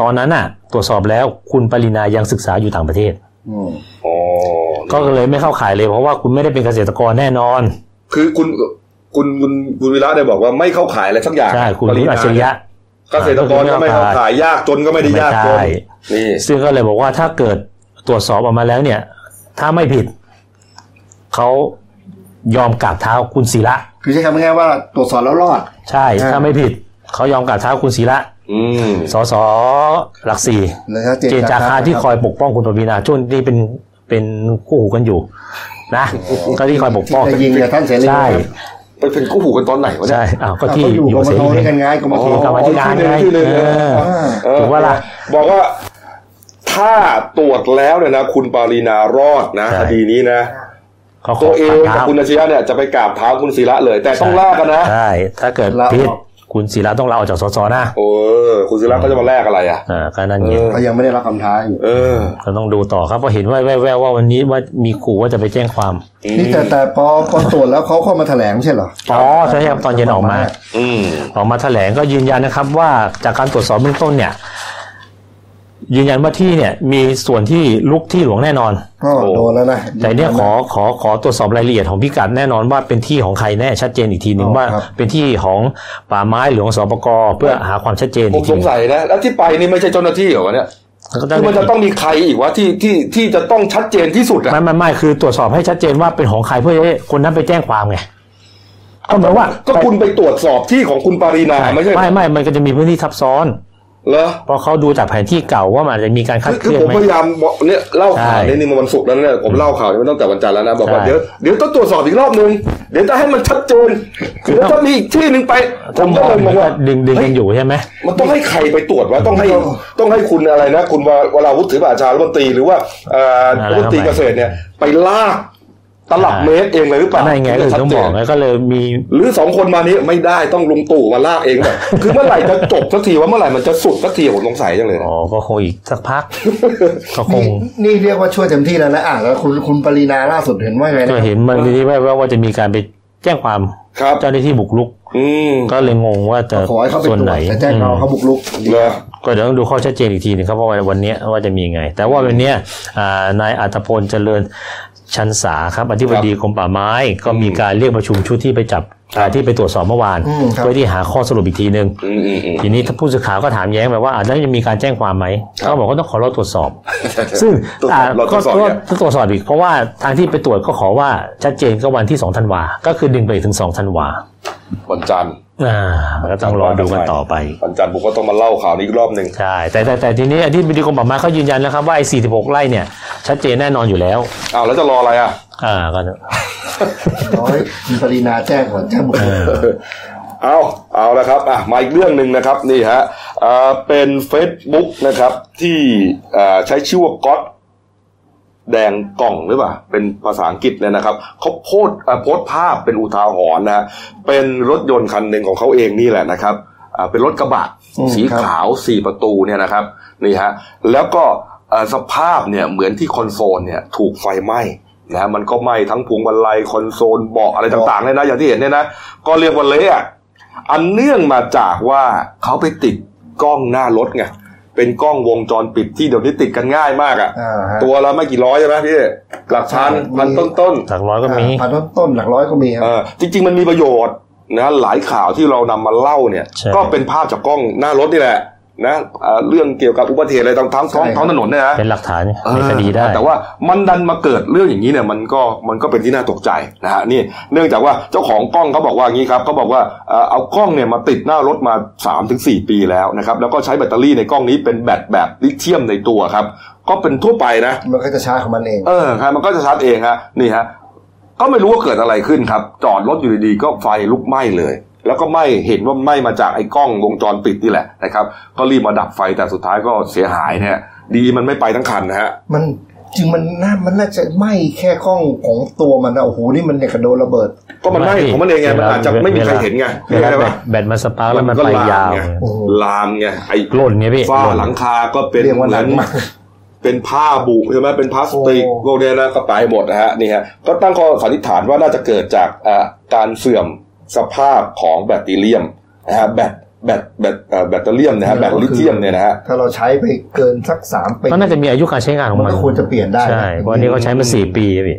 ตอนนั้นน่ะ ตรวจสอบแล้วคุณปรินายังศึกษาอยู่ต่างประเทศอืมอ๋อ ก็เลยไม่เข้าข่ายเลยเพราะว่าคุณไม่ได้เป็นเกษตรกรแน่นอน คือคุณคุณคุณคุณวิระได้บอกว่าไม่เข้าขายอะไรสักอย่างใช่คุณปริคุณนาอัจฉริยะเกษตรกรก็ไม่เข้าขายยากจนก็ไม่ได้ยากจนไม่ใช่นี่ซึ่งก็เลยบอกว่าถ้าเกิดตรวจสอบออกมาแล้วเนี่ย ถ้าไม่ผิดเขายอมกราบเท้าคุณศิระคือใช้คำง่ายๆว่าตรวจสอบแล้วรอด ใช่อ่าถ้าไม่ผิดเขายอมกราบเท้าคุณศิระอืมสสหลักสี่เลยครับเจนจาคาที่คอยปกป้องคุณปวีนาช่วงที่เป็น เป็นคู่หูกันอยู่ นะก็ที่คอยปกป้องที่จะยิงกับท่านเสรี ใช่ ไปเป็นกู้หูกันตอนไหนวะเนี่ยใช่อ้าวก็ก็ที่ที่อยู่อยู่กรมเสทรีด้วยกันไงกรมทอ๋อกรรมาธิการไงที่หนึ่งเออ เออถูกปะล่ะบอกว่าถ้าตรวจแล้วเนี่ยนะ คุณปารีนารอดนะใช่ คดีนี้นะ เขาขตัอวเองกราบกับเท้าคุณอาชียะเนี่ยจะไปกราบเท้าคุณศิระเลย แต่ต้องลากกันนะ ใช่ ถ้าเกิดลาออกพิษ คุณศิระต้องลาออกจากสสนะโอ้คุณศิระก็จะมาแลกอะไรอะอ่าก็นั่นไงเออเขายังไม่ได้รับคำท้าอยู่เออก็ต้องดูต่อครับเพราะเห็นว่าแว่วๆว่าวันนี้ว่ามีขู่ว่าจะไปแจ้งความนี่แต่แต่พอพอตรวจแล้วเขาเข้ามาแถลงไม่ใช่เหรออ๋อใช่ครับตอนเย็นออกมา อืมออกมาแถลงก็ยืนยันนะครับ ว่าจากการตรวจสอบเบื้องต้นเนี่ย ยืนยันว่าที่เนี่ยมีส่วนที่ลุกที่หลวงแน่นอนก็โดนแล้วนะแต่เนี่ยขอขอขอตรวจสอบรายละเอียดของพิกัดแน่นอนว่าเป็นที่ของใครแน่ชัดเจนอีกทีหนึ่งอ๋อว่าครับเป็นที่ของป่าไม้หรือของสปกเพื่อหาความชัดเจนผอีมกสทีงสัยนะแล้วที่ไปนี่ไม่ใช่เจ้าหน้าที่เหรอวะเนี่ยก็คือมันจะต้องมีใครอีกวะที่ที่ที่จะต้องชัดเจนที่สุดอะไม่ไม่ไม่คือตรวจสอบให้ชัดเจนว่าเป็นของใครเพื่อให้คนนั้นไปแจ้งความไงก็เหมือนว่าก็คุณไปตรวจสอบที่ของคุณปารีนาไม่ใช่เหรอไม่ไม่มันก็จะมีพื้นที่ทับซ้อน เหรอเพราะเขาดูจากแผนที่เก่าว่ามันอาจจะมีการคลาดเคคือลื่อนผมไหมพยายามบอกเนี่ยเล่าข่าวใช่เนี่ยนี่มันวันศุกร์แล้วเนี่ยผมเล่าข่าวเนี่ยมันตั้งแต่วันจันทร์แล้วนะบอกว่าใช่เดี๋ยวเดี๋ยวต้องตรวจสอบอีกรอบนึงเดี๋ยวจะให้มันชัดเจนคือถ้ามีอีกที่หนึ่งไปผมก็เลยมองว่าดึงดึงกันอยู่ใช่ไหมมันต้องให้ใครไปตรวจวะต้องให้ต้องให้คุณอะไรนะ คุณวราวุฒิถือป่าชารัฐมนตรีหรือว่าเอ่อรัฐมนตรีเกษตรเนี่ยไปลาก ตลับเมตรเองเลยหรือเปล่านั่นไงก็เลยต้องบอกไงก็เลยมี หรือสองคนมานี้ไม่ได้ต้องลุงตู่มาลากเองแบบคือเมื่อไหร่จะจบสักทีว่าเมื่อไหร่มันจะสุดสักทีผมสงสัยจังเลยนะอ๋อก็คงอีกสักพักก็คงนี่นี่เรียกว่าช่วยเต็มที่แล้วนะอะแล้วคุณคุณปรินาล่าสุดเห็นว่าไงก็นะเห็นมันนี้ว่าว่าจะมีการไปแจ้งความครับเจ้าหน้าที่บุกรุกอืมก็เลยงงว่าจะขอให้เขาไปส่วนตรวไหนจแต่แจ้งเขาเขาบุกรุกเหรอก็เดี๋ยวต้องดูข้อชัดเจนอีกทีหนึงครับว่าวันเนี้ยว่าจะมีไง แต่ว่าวันเนี้ยอ่านายอัตพลเจริญ ชันสาครับอธิบดีกรมป่าไม้ก็มีการเรียกประชุมชุดที่ไปจับอ่าที่ไปตรวจสอบเมื่อวานอืมครับเพื่อที่หาข้อสรุปอีกทีหนึ่งอืมอืมอืมทีนี้ถ้าผู้สื่อข่าวก็ถามแย้งไปว่าอาจจะมีการแจ้งความไหมครับเขาบอกว่าต้องขอเราตรวจสอบ ซึ่งตรวจสอบอ่าเราตรก็วจสอบก็เนี่ยต้องตรวจสอบอีก เพราะว่าทางที่ไปตรวจก็ขอว่าชัดเจนก็วันที่2ธันวา ก็คือดึงไปถึง2ธันวาวันจันทร์ อ่าก็ต้องรอดูกันต่อไปวันจันทร์ผมก็ต้องมาเล่าข่าวนี้อีกรอบหนึ่งใช่แต่แต่แต่ทีนี้อธิบดีกรมป่าไม้เขายืนยันแล้วครับว่าไอ้46 ไร่เนี่ย ชัดเจนแน่นอนอยู่แล้วอ้าวแล้วจะรออะไรอะ อ่าก็ร้อยคุณปรินาแจ้งก่อนแจ้งบุกรุกเอาเอาละครับอะมาอีกเรื่องหนึ่งนะครับนี่ฮะอ่าเป็น Facebook นะครับที่อ่าใช้ชื่อว่าก๊อต แดงกล่องหรือเปล่า เป็นภาษาอังกฤษเนี่ยนะครับเขาโพสต์อ่าโพสต์ภาพเป็นอุทาหรณ์นะฮะเป็นรถยนต์คันหนึ่งของเขาเองนี่แหละนะครับอ่าเป็นรถกระบะอืมสีครับขาวสี่ประตูเนี่ยนะครับนี่ฮะแล้วก็อ่าสภาพเนี่ยเหมือนที่คอนโซลเนี่ยถูกไฟไหม้นะฮะมันก็ไหม้ทั้งพวงมาลัยคอนโซลเบาะอะไรต่างๆเลยนะอย่างที่เห็นเนี่ยนะก็เรียกว่าเละอะอันเนื่องมาจากว่าเขาไปติดกล้องหน้ารถไง เป็นกล้องวงจรปิดที่เดี๋ยวนี้ติดกันง่ายมากอะอ่าฮะตัวละไม่กี่ร้อยใช่ไหมพี่หลักพันใช่พันมีต้นต้นหลักร้อยก็มีพันต้นต้นหลักร้อยก็มีคๆรับเออจริง ๆ มันมีประโยชน์นะหลายข่าวที่เรานำมาเล่าเนี่ยใช่ก็เป็นภาพจากกล้องหน้ารถนี่แหละ นะเอ่อเรื่องเกี่ยวกับอุบัติเหตุอะไรทางท้องท้องท้องถนนเนี่ยนะเป็นหลักฐานในคดีได้ แต่ว่ามันดันมาเกิดเรื่องอย่างนี้เนี่ยมันก็มันก็เป็นที่น่าตกใจนะฮะนี่เนื่องจากว่าเจ้าของกล้องเขาบอกว่าอย่างนี้ครับเขาบอกว่าเอ่อเอากล้องเนี่ยมาติดหน้ารถมา3าถึงสปีแล้วนะครับแล้วก็ใช้แบตเตอรี่ในกล้องนี้เป็นแบตแบบลิเธียมในตัวครับ ก็เป็นทั่วไปนะ มันก็จะช้าของมันเองเออครับมันก็จะชาร์จเองฮะนี่ฮะก็ไม่รู้ว่าเกิดอะไรขึ้นครับ จอดรถอยู่ดีๆก็ไฟลุกไหม้เลย แล้วก็ไหม้เห็นว่าไหม้มาจากไอ้กล้องวงจรปิดนี่แหละนะครับ ก็รีบมาดับไฟแต่สุดท้ายก็เสียหายเนี่ยดีมันไม่ไปทั้งคันนะฮะมันจริงมันน่ามันน่าจะไหม้แค่กล้องของตัวมันนะโอ้โหนี่มันเนี่ยกระโดนระเบิด ก็มันไหม้ของมันเองไงมันอาจจะไม่มีใครเห็นไงเวลาใช่แบปะตแบตมันสปาร์คแล้วมันก็ไปลามยาวไงโอ้โหลามไงไอ้หล่นไงพี่ฝ้าล่นหลังคาก็เป็นเรียกว่าเหหนัมือกนมากเป็นผ้าบุใช่ไหมเป็นพลาสติกโอ้พวกเนี้ยนะก็ไปหมดนะฮะนี่ฮะก็ตั้งข้อสันนิษฐานว่าน่าจะเกิดจากอ่าการเสื่อม สภาพของแบตเตอรี่ยมนะฮะแบตแบตแบตเอ่อแบตเตอรี่ยมนะฮะแบตลิเธียมเนี่ยนะฮะถ้าเราใช้ไปเกินสักสามปีก็น่าจะมีอายุการใช้งานของมันมันก็ควรจะเปลี่ยนได้นะใช่เพราะอันนี้เขาใช้มาสี่ปีอะพี่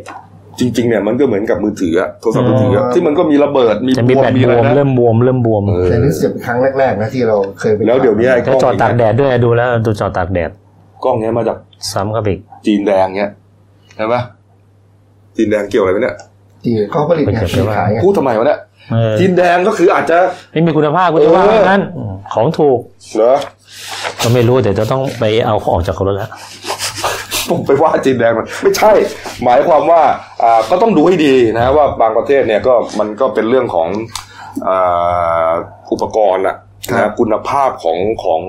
จริงๆเนี่ยมันก็เหมือนกับมือถืออะโทรศัพท์มือถืออะอ๋อที่มันก็มีระเบิดมีจะมีบวแบมตมีบอะไรวมนะเริ่มบวมเริ่มบวมเออแต่นี่เสียเป็นครั้งแรกๆนะที่เราเคยไปแล้วเดี๋ยวนี้ไอ้กแล้ล้วองจอดตากแดดด้วยดูแล้วดูจอดตากแดดกล้องเนี้ยมาจากซ้ำกับอีกจีนแดงเนี้ยใช่ปะจีนแดงเกี่ยวอะไรไหมเนี่ยที่เขาผลิตไงผลิตขายไงพูดทำไมวะเนี่ยเออ จีนแดงก็คืออาจจะไม่มีคุณภาพคุณภาพเออนั้นของถูกเหรอก็ไม่รู้แต่จะต้องไปเอาเขาออกจากรถแล้วผมไปว่าจีนแดงมันไม่ใช่ หมายความว่าอ่าก็ต้องดูให้ดีนะว่าบางประเทศเนี่ยก็มันก็เป็นเรื่องของอ่าอุปกรณ์อะนะคุณภาพของของ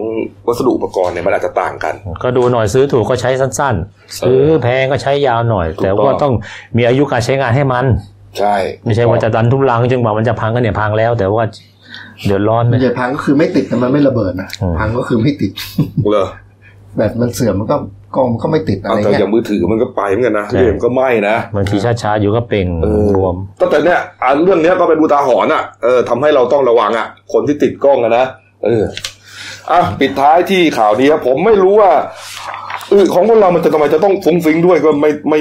วัสดุอุปกรณ์เนี่ยมันอาจจะต่างกัน ก็ดูหน่อยซื้อถูกก็ใช้สั้น ๆ ซื้อแพงก็ใช้ยาวหน่อยถูกต้องแต่ว่าต้องมีอายุการใช้งานให้มัน ใช่ ไม่ใช่ว่าจะดันทุลังจึงบอกมันจะพังก็เนี่ยพังแล้ว แต่ว่าเดือดร้อนมันนะจะพังก็คือไม่ติดแต่มันไม่ระเบิดนะอืมพังก็คือไม่ติดเลยแบตมันเสื่อมมันก็กล้องมันก็ไม่ติดอะไรแต่เงี้อยย่างมือถือมันก็ไปเหมือนกันนะเกมก็ไม่นะบางทีช้าๆอยู่ก็เป่งเออรวมก็แต่เนี่ยอะเรื่องเนี้ยก็เป็นอุทาหรณ์อะเออทำให้เราต้องระวังอะ คนที่ติดกล้องอะนะเอออะปิดท้ายที่ข่าวนี้ครับผมไม่รู้ว่าเออของคนเรามันจะทำไมจะต้องฟุ้งฟิ้งด้วยก็ไม่ไม่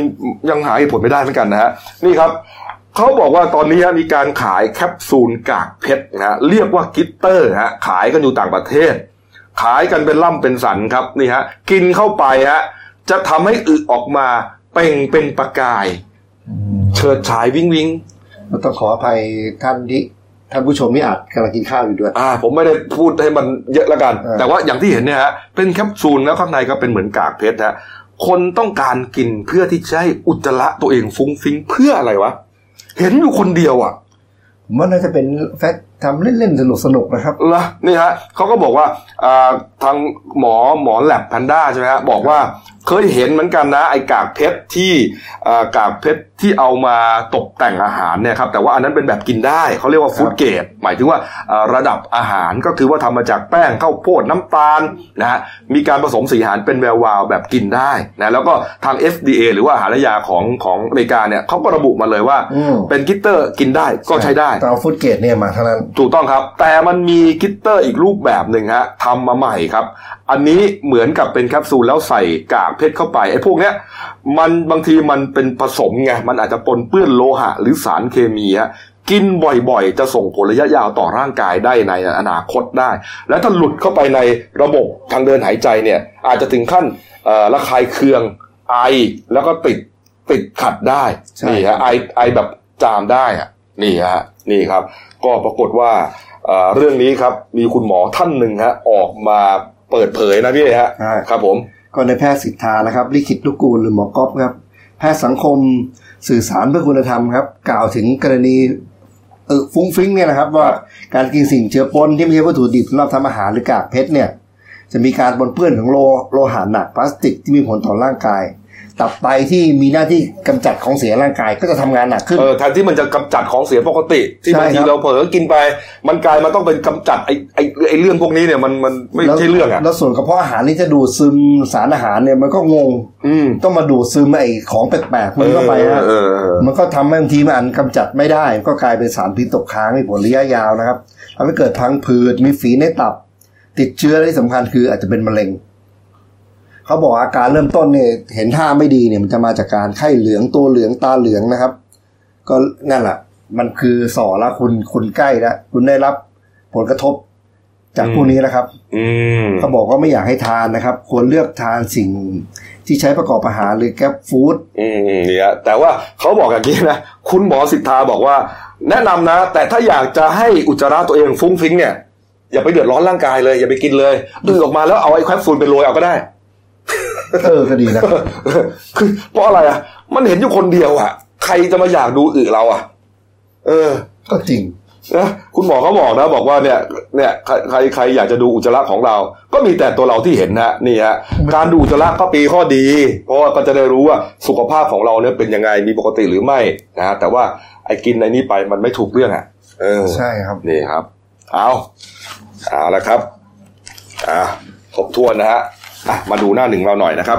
ยังหาเหตุผลไม่ได้เหมือนกันนะฮะนี่ครับ เขาบอกว่าตอนนี้มีการขายแคปซูลกากเพชรนะฮะเรียกว่ากิตเตอร์ฮะขายกันอยู่ต่างประเทศ ขายกันเป็นล่ำเป็นสันครับนี่ฮะกินเข้าไปฮะจะทำให้อึออกมาเป่งเป็นประกายเฉิดฉายวิงวิงเราต้องขออภัยท่านที่ท่านผู้ชมที่อาจกำลังกินข้าวอยู่ด้วย อ่า ผมไม่ได้พูดให้มันเยอะแล้วกันเออแต่ว่าอย่างที่เห็นเนี่ยฮะเป็นแคปซูลแล้วข้างในก็เป็นเหมือนกากเพชรฮะคนต้องการกินเพื่อที่จะให้อุจจาระตัวเองฟุ้งฟิ้งเพื่ออะไรวะ เห็นอยู่คนเดียวอะผมว่าน่าจะเป็นแฟกทำเล่นๆสนุกๆนะครับละนี่ฮะเขาก็บอกว่าอ่าทางหมอหมอแลบแพนด้าใช่ไหมฮะบอกว่าเคยเห็นเหมือนกันนะไอ้กากเพชรที่อ่ากากเพชรที่เอามาตกแต่งอาหารเนี่ยครับแต่ว่าอันนั้นเป็นแบบกินได้เขาเรียกว่าฟู้ดเกรดหมายถึงว่าอ่าระดับอาหารก็คือว่าทำมาจากแป้งข้าวโพดน้ำตาลนะฮะมีการผสมสีอาหารเป็นแวววาวแบบกินได้นะแล้วก็ทาง FDA หรือว่าอาหารและยาของของอเมริกาเนี่ยเขาก็ระบุมาเลยว่าอืมเป็น glitter กินได้ก็ใช้ได้แต่เอา food grade เนี่ยมาเท่านั้นถูกต้องครับ แต่มันมี glitter อีกรูปแบบหนึ่งฮะทำมาใหม่ครับ อันนี้เหมือนกับเป็นแคปซูลแล้วใส่กากเพชรเข้าไปไอ้พวกเนี้ยมันบางทีมันเป็นผสมไงมันอาจจะปนเปื้อนโลหะหรือสารเคมีฮะกินบ่อยๆ จะส่งผลระยะยาวต่อร่างกายได้ในอนาคตได้ และถ้าหลุดเข้าไปในระบบทางเดินหายใจเนี่ยอาจจะถึงขั้นเอ่อระคายเคืองไอแล้วก็ติดติดขัดได้ใช่นี่ฮะไอไอแบบจามได้อะ นี่ฮะนี่ครับ ก็ปรากฏว่าเอ่อเรื่องนี้ครับมีคุณหมอท่านหนึ่งฮะออกมาเปิดเผยนะพี่ฮะใช่ครับผมก็ในแพทย์สิทธานะครับลิขิตลูกกูลหรือหมอกอฟครับ แพทย์สังคมสื่อสารเพื่อคุณธรรมครับ กล่าวถึงกรณีเออฟรุ้งฟริ้งเนี่ยนะครับ ว่าการกินสิ่งเจือปนที่ไม่ใช่วัตถุดิบสำหรับทำอาหารหรือกากเพชรเนี่ย จะมีการปนเปื้อนของโลโลหะหนักพลาสติกที่มีผลต่อร่างกาย ตับไตที่มีหน้าที่กำจัดของเสียร่างกายก็จะทำงานหนักขึ้นเออแทนที่มันจะกำจัดของเสียปกติ ที่ใช่บางทีครับเราเผลอกินไป มันกลายมาต้องเป็นกำจัดไอ้ไอ้ไอ้เรื่องพวกนี้เนี่ยมันมันไม่ใช่เรื่องอะแล้วส่วนกระเพาะอาหารที่จะดูดซึมสารอาหารเนี่ยมันก็งงอืมต้องมาดูดซึมไอ้ของแปลกๆมันเข้าไปฮะเออเออเออมันก็ทำให้บางทีมันอันกำจัดไม่ได้ ก็กลายเป็นสารพิษตกค้างมีผลระยะยาวนะครับทำให้เกิดพังผืดมีฝีในตับ ติดเชื้อและที่สำคัญคืออาจจะเป็นมะเร็ง เขาบอกอาการเริ่มต้นเนี่ยเห็นท่าไม่ดีเนี่ยมันจะมาจากการไข้เหลืองตัวเหลืองตาเหลืองนะครับ ก็นั่นแหละมันคือสอแล้วคุณคุณใกล้แล้วคุณได้รับผลกระทบจากพวกนี้นะครับอืมเขาบอกว่าไม่อยากให้ทานนะครับ ควรเลือกทานสิ่งที่ใช้ประกอบอาหารหรือแก๊ปฟู้ดอืมเนี่ยแต่ว่าเขาบอกอย่างนี้นะคุณหมอสิทธาบอกว่า แนะนำนะ แต่ถ้าอยากจะให้อุจจาระตัวเองฟุ้งฟิ้งเนี่ยอย่าไปเดือดร้อนร่างกายเลยอย่าไปกินเลยดึงออกมาแล้วเอาไอ้แคปซูลไปโรยเอาก็ได้ เออก็ดีนะคือเพราะอะไรอะ มันเห็นอยู่คนเดียวอะ ใครจะมาอยากดูอึเราอะ เออ ก็จริงนะคุณหมอเขาบอกนะบอกว่าเนี่ย เนี่ยใครใครใครอยากจะดูอุจจาระของเรา ก็มีแต่ตัวเราที่เห็นนะนี่ฮะการดูอุจจาระก็ปีข้อดี เพราะว่าก็จะได้รู้ว่าสุขภาพของเราเนี่ยเป็นยังไงมีปกติหรือไม่นะแต่ว่าไอ้กินในนี้ไปมันไม่ถูกเรื่องอะ เออใช่ครับนี่ครับ เอาเอาละครับ อ่าครบถ้วนนะฮะ อะมาดูหน้าหนึ่งเราหน่อยนะครับ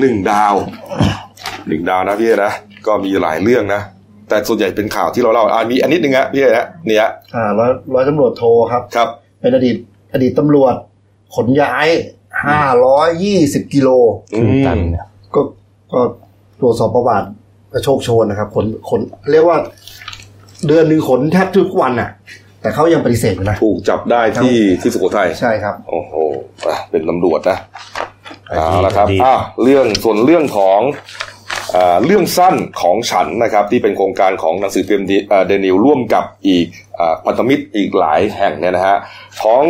หนึ่งดาวหนึ่งดาวนะพี่เอ๋นะก็มีหลายเรื่องนะแต่ส่วนใหญ่เป็นข่าวที่เราเล่าอ่ามีอันนิดนึงฮะพี่เอ๋นะเนี่ยอ่าร้อยร้อยตำรวจโทครับครับ เป็นอดีตอดีตตำรวจ ขนย้ายห้าร้อยยี่สิบกิโลอืมตันเนี่ยก็ก็ตรวจสอบประวัติกระโชคโชนนะครับขนขนเรียกว่า เดือนหนึ่งขนแทบทุกวันอะ แต่เขายังปฏิเสธอยู่นะถูกจับได้ที่ที่สุโขทัยใช่ครับ โอ้โหอะเป็นตำรวจนะเอาละครับอะเรื่องส่วนเรื่องของอ่าเรื่องสั้นของฉันนะครับ ที่เป็นโครงการของหนังสือพิมพ์เดนิวร่วมกับอีกอ่าพันธมิตรอีกหลายแห่งเนี่ยนะฮะของ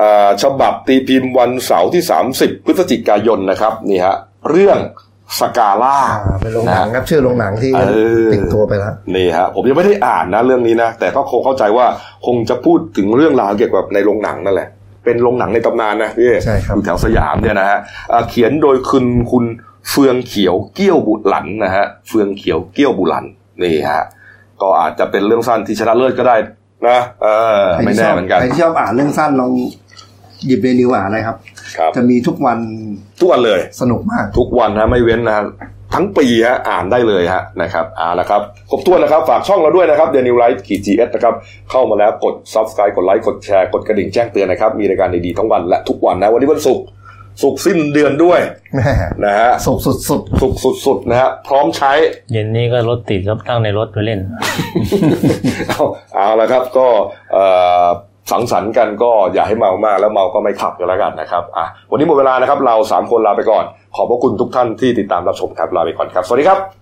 อ่าฉบับตีพิมพ์วันเสาร์ที่ 30 พฤศจิกายนนะครับนี่ฮะเรื่อง สกาล่าอ่าเป็นโรงหนังครับชื่อโรงหนังที่เออติดตัวไปแล้วนี่ฮะผมยังไม่ได้อ่านนะเรื่องนี้นะแต่ก็คงเข้าใจว่าคงจะพูดถึงเรื่องราวเกี่ยวกับในโรงหนังนั่นแหละ เป็นโรงหนังในตำนานนะพี่ใช่ครับอยู่แถวสยามเนี่ยนะฮะอ่าเขียนโดยคุณคุณเฟืองเขียวเกี้ยวบุหลันนะฮะเฟืองเขียวเกี้ยวบุหลันนี่ฮะก็อาจจะเป็นเรื่องสั้นที่ชนะเลิศก็ได้นะเออไม่แน่เหมือนกันใครที่ชอบอ่านเรื่องสั้นลองหยิบเดลินิวส์อ่านเลยครับครับ จะมีทุกวัน ทุกวันเลย สนุกมาก ทุกวันนะไม่เว้นนะทั้งปีฮะอ่านได้เลยฮะนะครับเอาละครับครบถ้วนนะครับ ฝากช่องเราด้วยนะครับเดลินิวส์ขีด GS นะครับ เข้ามาแล้วกด subscribe กดไลค์กดแชร์กดกระดิ่งแจ้งเตือนนะครับ มีรายการดีๆทั้งวันและทุกวันนะวันนี้วันศุกร์ศุกร์สิ้นเดือนด้วยแม่นะฮะสุกสุดศุกร์สุดๆนะฮะพร้อมใช้ เย็นนี้ก็รถติดครับตั้งในรถไปเล่น เอาเอาละครับก็เอ่อ สังสรรค์กันก็อย่าให้เมามากแล้วเมาก็ไม่ขับกันแล้วกันนะครับอะวันนี้หมดเวลานะครับเราสามคนลาไปก่อน ขอบพระคุณทุกท่านที่ติดตามรับชมครับลาไปก่อนครับ สวัสดีครับ